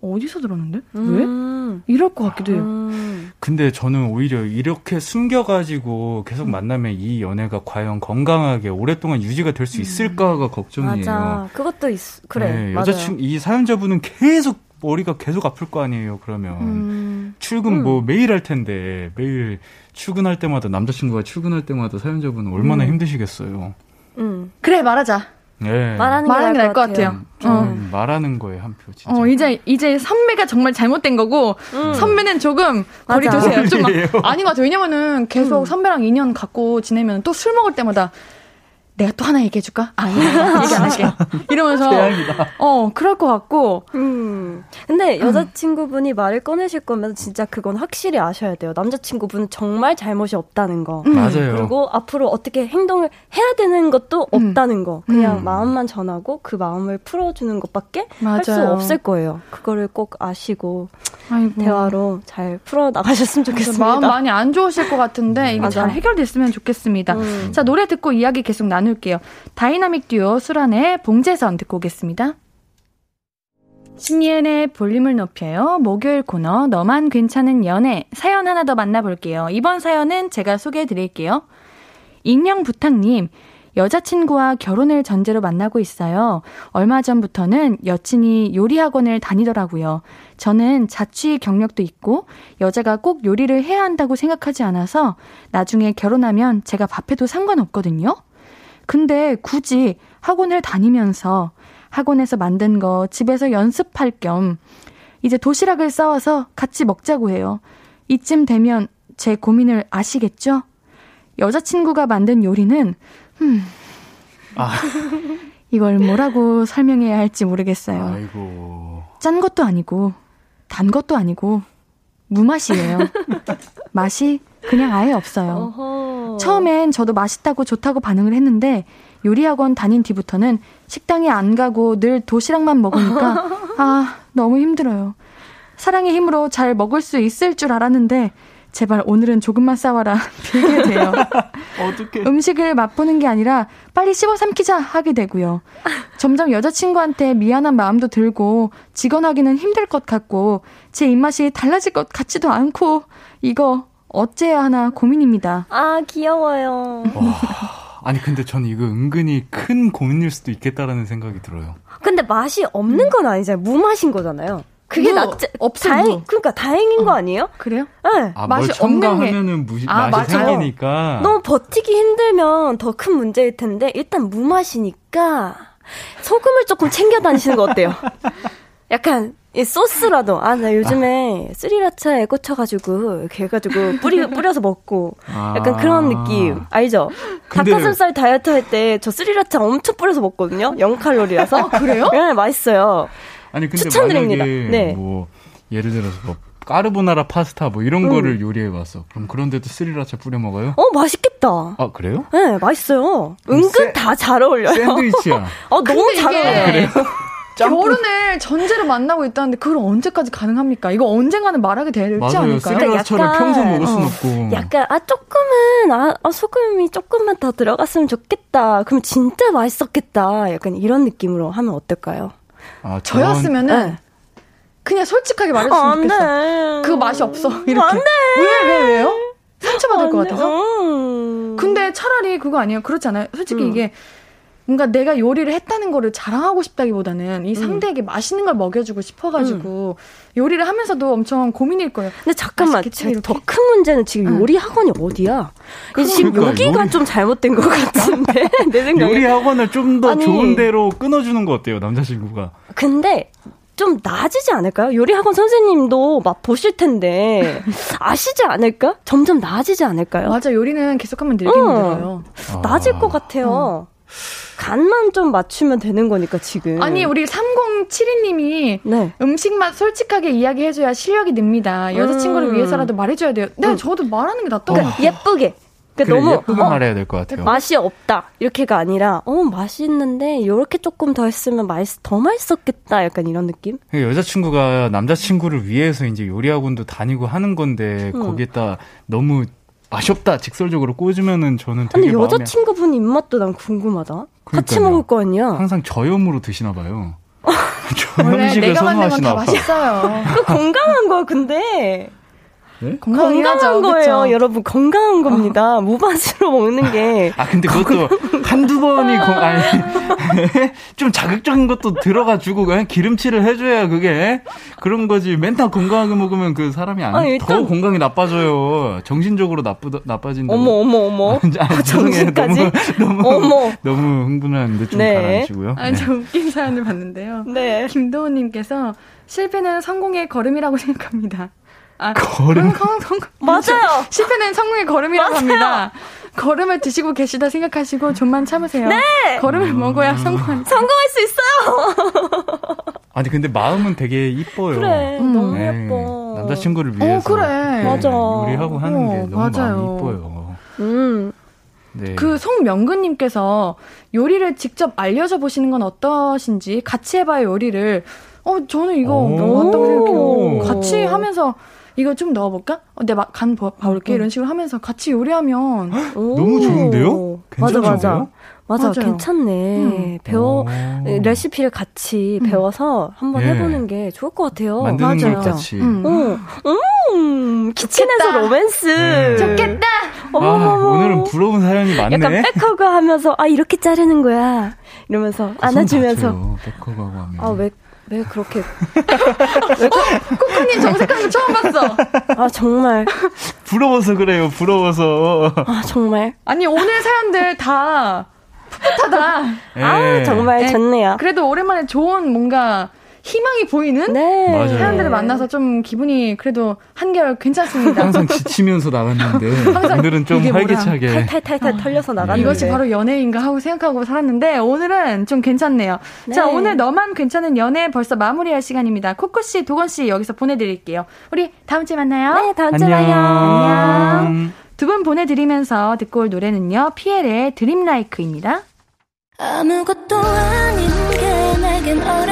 [SPEAKER 1] 어디서 들었는데? 음. 왜? 이럴 것 같기도 해요. 음.
[SPEAKER 5] 근데 저는 오히려 이렇게 숨겨가지고 계속 만나면 이 연애가 과연 건강하게 오랫동안 유지가 될 수 있을까가 걱정이에요.
[SPEAKER 4] 맞아. 그것도 있, 그래. 네,
[SPEAKER 5] 여자친구, 이 사연자분은 계속 머리가 계속 아플 거 아니에요, 그러면.
[SPEAKER 1] 음.
[SPEAKER 5] 출근 음. 뭐 매일 할 텐데 매일 출근할 때마다 남자친구가 출근할 때마다 사연자분은 얼마나 음. 힘드시겠어요.
[SPEAKER 1] 음. 그래 말하자.
[SPEAKER 4] 네. 말하는 게 나을 것 같아요.
[SPEAKER 5] 같아요. 어. 말하는 거에 한 표. 진짜.
[SPEAKER 1] 어 이제 이제 선배가 정말 잘못된 거고 음. 선배는 조금 거리 두세요. 좀 아닌 것 같아요. 왜냐면은 계속 음. 선배랑 인연 갖고 지내면 또 술 먹을 때마다 내가 또 하나 얘기해 줄까? 아니, 얘기 안 할게. 이러면서. 대박이다. 어, 그럴 것 같고.
[SPEAKER 4] 음. 근데 여자친구분이 음. 말을 꺼내실 거면 진짜 그건 확실히 아셔야 돼요. 남자친구분은 정말 잘못이 없다는 거.
[SPEAKER 5] 음. 맞아요.
[SPEAKER 4] 그리고 앞으로 어떻게 행동을 해야 되는 것도 음. 없다는 거. 그냥 음. 마음만 전하고 그 마음을 풀어주는 것밖에 할 수 없을 거예요. 그거를 꼭 아시고 아이고. 대화로 잘 풀어 나가셨으면 좋겠습니다.
[SPEAKER 1] 마음 많이 안 좋으실 것 같은데 이게 잘 해결됐으면 좋겠습니다. 음. 자, 노래 듣고 이야기 계속 나누 나눌게요. 다이나믹 듀오 수란의 봉제선 듣고 오겠습니다. 신예은의 볼륨을 높여요. 목요일 코너 너만 괜찮은 연애 사연 하나 더 만나볼게요. 이번 사연은 제가 소개해 드릴게요. 익명 부탁님 여자친구와 결혼을 전제로 만나고 있어요. 얼마 전부터는 여친이 요리 학원을 다니더라고요. 저는 자취 경력도 있고 여자가 꼭 요리를 해야 한다고 생각하지 않아서 나중에 결혼하면 제가 밥해도 상관없거든요. 근데 굳이 학원을 다니면서 학원에서 만든 거 집에서 연습할 겸 이제 도시락을 싸와서 같이 먹자고 해요. 이쯤 되면 제 고민을 아시겠죠? 여자친구가 만든 요리는, 음. 아. 이걸 뭐라고 설명해야 할지 모르겠어요. 아이고. 짠 것도 아니고, 단 것도 아니고, 무맛이에요. 맛이 그냥 아예 없어요. 어허. 처음엔 저도 맛있다고 좋다고 반응을 했는데 요리학원 다닌 뒤부터는 식당에 안 가고 늘 도시락만 먹으니까 아, 너무 힘들어요. 사랑의 힘으로 잘 먹을 수 있을 줄 알았는데 제발 오늘은 조금만 싸워라 빌게 돼요. 어떻게? 음식을 맛보는 게 아니라 빨리 씹어 삼키자 하게 되고요. 점점 여자친구한테 미안한 마음도 들고 직원하기는 힘들 것 같고 제 입맛이 달라질 것 같지도 않고 이거 어째야 하나 고민입니다.
[SPEAKER 4] 아 귀여워요. 와,
[SPEAKER 5] 아니 근데 저는 이거 은근히 큰 고민일 수도 있겠다라는 생각이 들어요.
[SPEAKER 4] 근데 맛이 없는 건 아니잖아요. 무맛인 거잖아요. 그게 낫지 없어 다행 그러니까 다행인 어. 거 아니에요?
[SPEAKER 1] 그래요?
[SPEAKER 4] 네.
[SPEAKER 5] 아, 맛이 없는 게 하면은 무시, 아, 맛이 맞아요. 생기니까
[SPEAKER 4] 너무 버티기 힘들면 더 큰 문제일 텐데 일단 무맛이니까 소금을 조금 챙겨 다니시는 거 어때요? 약간 이 소스라도 아 나 요즘에 아. 스리라차에 꽂혀가지고 이렇게 해가지고 뿌리 뿌려서 먹고 약간 아. 그런 느낌 알죠? 닭가슴살 다이어트 할 때 저 스리라차 엄청 뿌려서 먹거든요. 0 칼로리라서
[SPEAKER 1] 아, 그래요?
[SPEAKER 4] 네 맛있어요.
[SPEAKER 5] 아니 근데 추천드립니다. 네. 뭐 예를 들어서 뭐 까르보나라 파스타 뭐 이런 음. 거를 요리해 봤어. 그럼 그런데도 스리라차 뿌려 먹어요?
[SPEAKER 4] 어 맛있겠다.
[SPEAKER 5] 아 그래요?
[SPEAKER 4] 네 맛있어요. 은근 다 잘 어울려요.
[SPEAKER 5] 샌드위치야.
[SPEAKER 4] 어 너무 잘 어울려요. 그래요?
[SPEAKER 1] 결혼을 전제로 만나고 있다는데 그걸 언제까지 가능합니까? 이거 언젠가는 말하게 될지 맞아요. 않을까요?
[SPEAKER 5] 스리라차를 그러니까 평생 먹을 순 어, 없고.
[SPEAKER 4] 약간 아 조금은 아, 아, 소금이 조금만 더 들어갔으면 좋겠다. 그럼 진짜 맛있었겠다. 약간 이런 느낌으로 하면 어떨까요?
[SPEAKER 1] 아, 저였으면은 네. 그냥 솔직하게 말해줬으면 아, 좋겠어. 그 맛이 없어. 이렇게. 안 돼. 왜, 왜, 왜요? 상처받을 것 같아서? 음. 근데 차라리 그거 아니에요. 그렇지 않아요? 솔직히 음. 이게 뭔가 내가 요리를 했다는 거를 자랑하고 싶다기보다는 이 음. 상대에게 음. 맛있는 걸 먹여주고 싶어가지고 음. 요리를 하면서도 엄청 고민일 거예요.
[SPEAKER 4] 근데 잠깐만, 더 큰 문제는 지금 응. 요리 학원이 어디야? 그러니까, 지금 여기가 요리... 좀 잘못된 것 같은데 내 생각에
[SPEAKER 5] 요리 학원을 좀 더 좋은 데로 끊어주는 거 어때요, 남자친구가?
[SPEAKER 4] 근데 좀 나아지지 않을까요? 요리학원 선생님도 막 보실 텐데 아시지 않을까? 점점 나아지지 않을까요?
[SPEAKER 1] 맞아, 요리는 계속하면 늘기 어.
[SPEAKER 4] 나아질 아. 것 같아요. 어. 간만 좀 맞추면 되는 거니까 지금.
[SPEAKER 1] 아니 우리 3072님이 네. 음식 맛 솔직하게 이야기해줘야 실력이 늡니다. 여자친구를 음. 위해서라도 말해줘야 돼요. 네, 음. 저도 말하는 게 낫다고.
[SPEAKER 4] 그러니까 예쁘게. 그래, 너무
[SPEAKER 5] 예쁘게 어, 말해야 될 것 같아요.
[SPEAKER 4] 맛이 없다 이렇게가 아니라 어 맛있는데 이렇게 조금 더 했으면 맛있 더 맛있었겠다 약간 이런 느낌.
[SPEAKER 5] 그러니까 여자친구가 남자친구를 위해서 이제 요리학원도 다니고 하는 건데 음. 거기에다 너무 맛이 없다 직설적으로 꽂으면은 저는 되게
[SPEAKER 4] 근데 여자친구분 입맛도 난 궁금하다. 같이 먹을 거 아니야?
[SPEAKER 5] 항상 저염으로 드시나 봐요.
[SPEAKER 1] 저염식을 내가 만든 건다 맛있어요.
[SPEAKER 4] 그 건강한 거 근데
[SPEAKER 5] 네?
[SPEAKER 4] 건강한 거예요, 그쵸? 여러분. 건강한 겁니다. 어. 무반수로 먹는 게.
[SPEAKER 5] 아, 근데 그것도 한두 번이, 건, 아니, 좀 자극적인 것도 들어가지고 그냥 기름칠을 해줘야 그게 그런 거지. 맨날 건강하게 먹으면 그 사람이 안, 아니, 더 건강이 나빠져요. 정신적으로 나쁘, 나빠진다.
[SPEAKER 4] 어머, 어머, 어머.
[SPEAKER 5] 아, 아, 정신까지? 너무, 너무, 어머. 너무 흥분하는데 좀 네. 가라앉히고요.
[SPEAKER 1] 아니, 네. 저 웃긴 사연을 봤는데요. 네. 김도우님께서 실패는 성공의 걸음이라고 생각합니다.
[SPEAKER 5] 아, 걸음? 성,
[SPEAKER 4] 성, 맞아요.
[SPEAKER 1] 실패는 성공의 걸음이라고 맞아요. 합니다. 걸음을 드시고 계시다 생각하시고 좀만 참으세요.
[SPEAKER 4] 네.
[SPEAKER 1] 걸음을 음. 먹어야 성공.
[SPEAKER 4] 성공할 수 있어요.
[SPEAKER 5] 아니 근데 마음은 되게 이뻐요.
[SPEAKER 4] 그래, 음. 너무 네. 예뻐.
[SPEAKER 5] 남자친구를 위해서.
[SPEAKER 1] 어, 그래.
[SPEAKER 4] 맞아.
[SPEAKER 5] 요리하고 하는 어, 게 너무 맞아요. 마음이 이뻐요. 음.
[SPEAKER 1] 네. 그 송명근님께서 요리를 직접 알려줘 보시는 건 어떠신지 같이 해봐요 요리를. 어 저는 이거 맞다고 생각해요. 같이 하면서 이거 좀 넣어볼까? 어, 내가 간 봐볼게. 음. 이런 식으로 하면서 같이 요리하면.
[SPEAKER 5] 너무 좋은데요?
[SPEAKER 4] 맞아, 맞아. 맞아, 맞아요. 괜찮네. 음. 배워, 레시피를 같이 음. 배워서 한번 예. 해보는 게 좋을 것 같아요.
[SPEAKER 5] 맞아요. 같이. 음.
[SPEAKER 4] 어. 음, 키친에서 로맨스. 네.
[SPEAKER 1] 좋겠다!
[SPEAKER 5] 어머머머. 아, 오늘은 부러운 사연이 많네.
[SPEAKER 4] 약간 back hug 하면서, 아, 이렇게 자르는 거야. 이러면서, 아, 안아주면서.
[SPEAKER 5] back hug 하고 하면.
[SPEAKER 4] 아, 왜, 왜 그렇게
[SPEAKER 1] 코코님 정색하는 거 처음 봤어.
[SPEAKER 4] 아 정말
[SPEAKER 5] 부러워서 그래요. 부러워서.
[SPEAKER 4] 아 정말.
[SPEAKER 1] 아니 오늘 사연들 다 풋풋하다.
[SPEAKER 4] 네. 아 정말 네. 좋네요.
[SPEAKER 1] 그래도 오랜만에 좋은 뭔가 희망이 보이는
[SPEAKER 4] 네.
[SPEAKER 1] 사람들을 만나서 좀 기분이 그래도 한결 괜찮습니다.
[SPEAKER 5] 항상 지치면서 나갔는데 항상 오늘은 좀 활기차게
[SPEAKER 4] 탈탈탈탈 어, 털려서 나갔는데
[SPEAKER 1] 이것이 바로 연애인가 하고 생각하고 살았는데 오늘은 좀 괜찮네요. 네. 자 오늘 너만 괜찮은 연애 벌써 마무리할 시간입니다. 코코 씨, 도건 씨 여기서 보내드릴게요. 우리 다음 주에 만나요.
[SPEAKER 4] 네, 다음 주에 만나요.
[SPEAKER 1] 안녕. 두 분 보내드리면서 듣고 올 노래는요. 피엘의 드림라이크입니다. 아무것도 아닌 게 내겐 어려워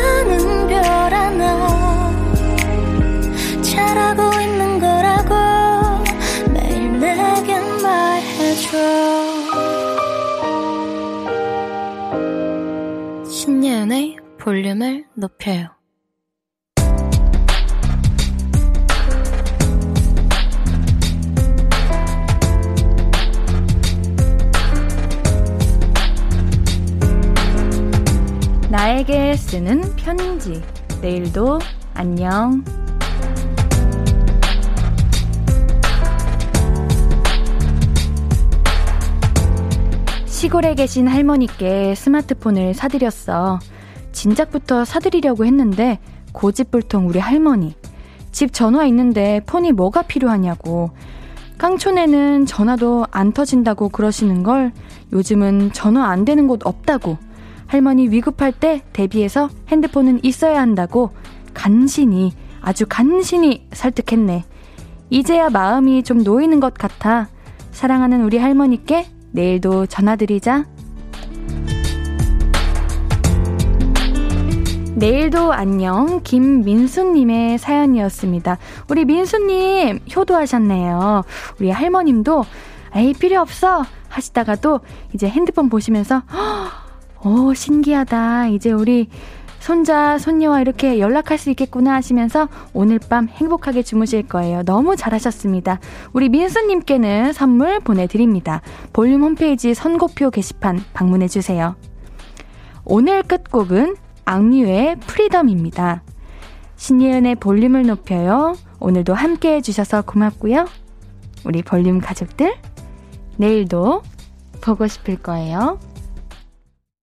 [SPEAKER 1] 볼륨을 높여요. 나에게 쓰는 편지. 내일도 안녕. 시골에 계신 할머니께 스마트폰을 사드렸어. 진작부터 사드리려고 했는데 고집불통 우리 할머니. 집 전화 있는데 폰이 뭐가 필요하냐고. 깡촌에는 전화도 안 터진다고 그러시는 걸 요즘은 전화 안 되는 곳 없다고. 할머니 위급할 때 대비해서 핸드폰은 있어야 한다고 간신히 아주 간신히 설득했네. 이제야 마음이 좀 놓이는 것 같아. 사랑하는 우리 할머니께 내일도 전화드리자. 내일도 안녕 김민수님의 사연이었습니다. 우리 민수님 효도하셨네요. 우리 할머님도 에이 필요 없어 하시다가도 이제 핸드폰 보시면서 오 신기하다 이제 우리 손자, 손녀와 이렇게 연락할 수 있겠구나 하시면서 오늘 밤 행복하게 주무실 거예요. 너무 잘하셨습니다. 우리 민수님께는 선물 보내드립니다. 볼륨 홈페이지 선곡표 게시판 방문해주세요. 오늘 끝곡은 악뮤의 Freedom입니다. 신예은의 볼륨을 높여요. 오늘도 함께 해주셔서 고맙고요. 우리 볼륨 가족들, 내일도 보고 싶을 거예요.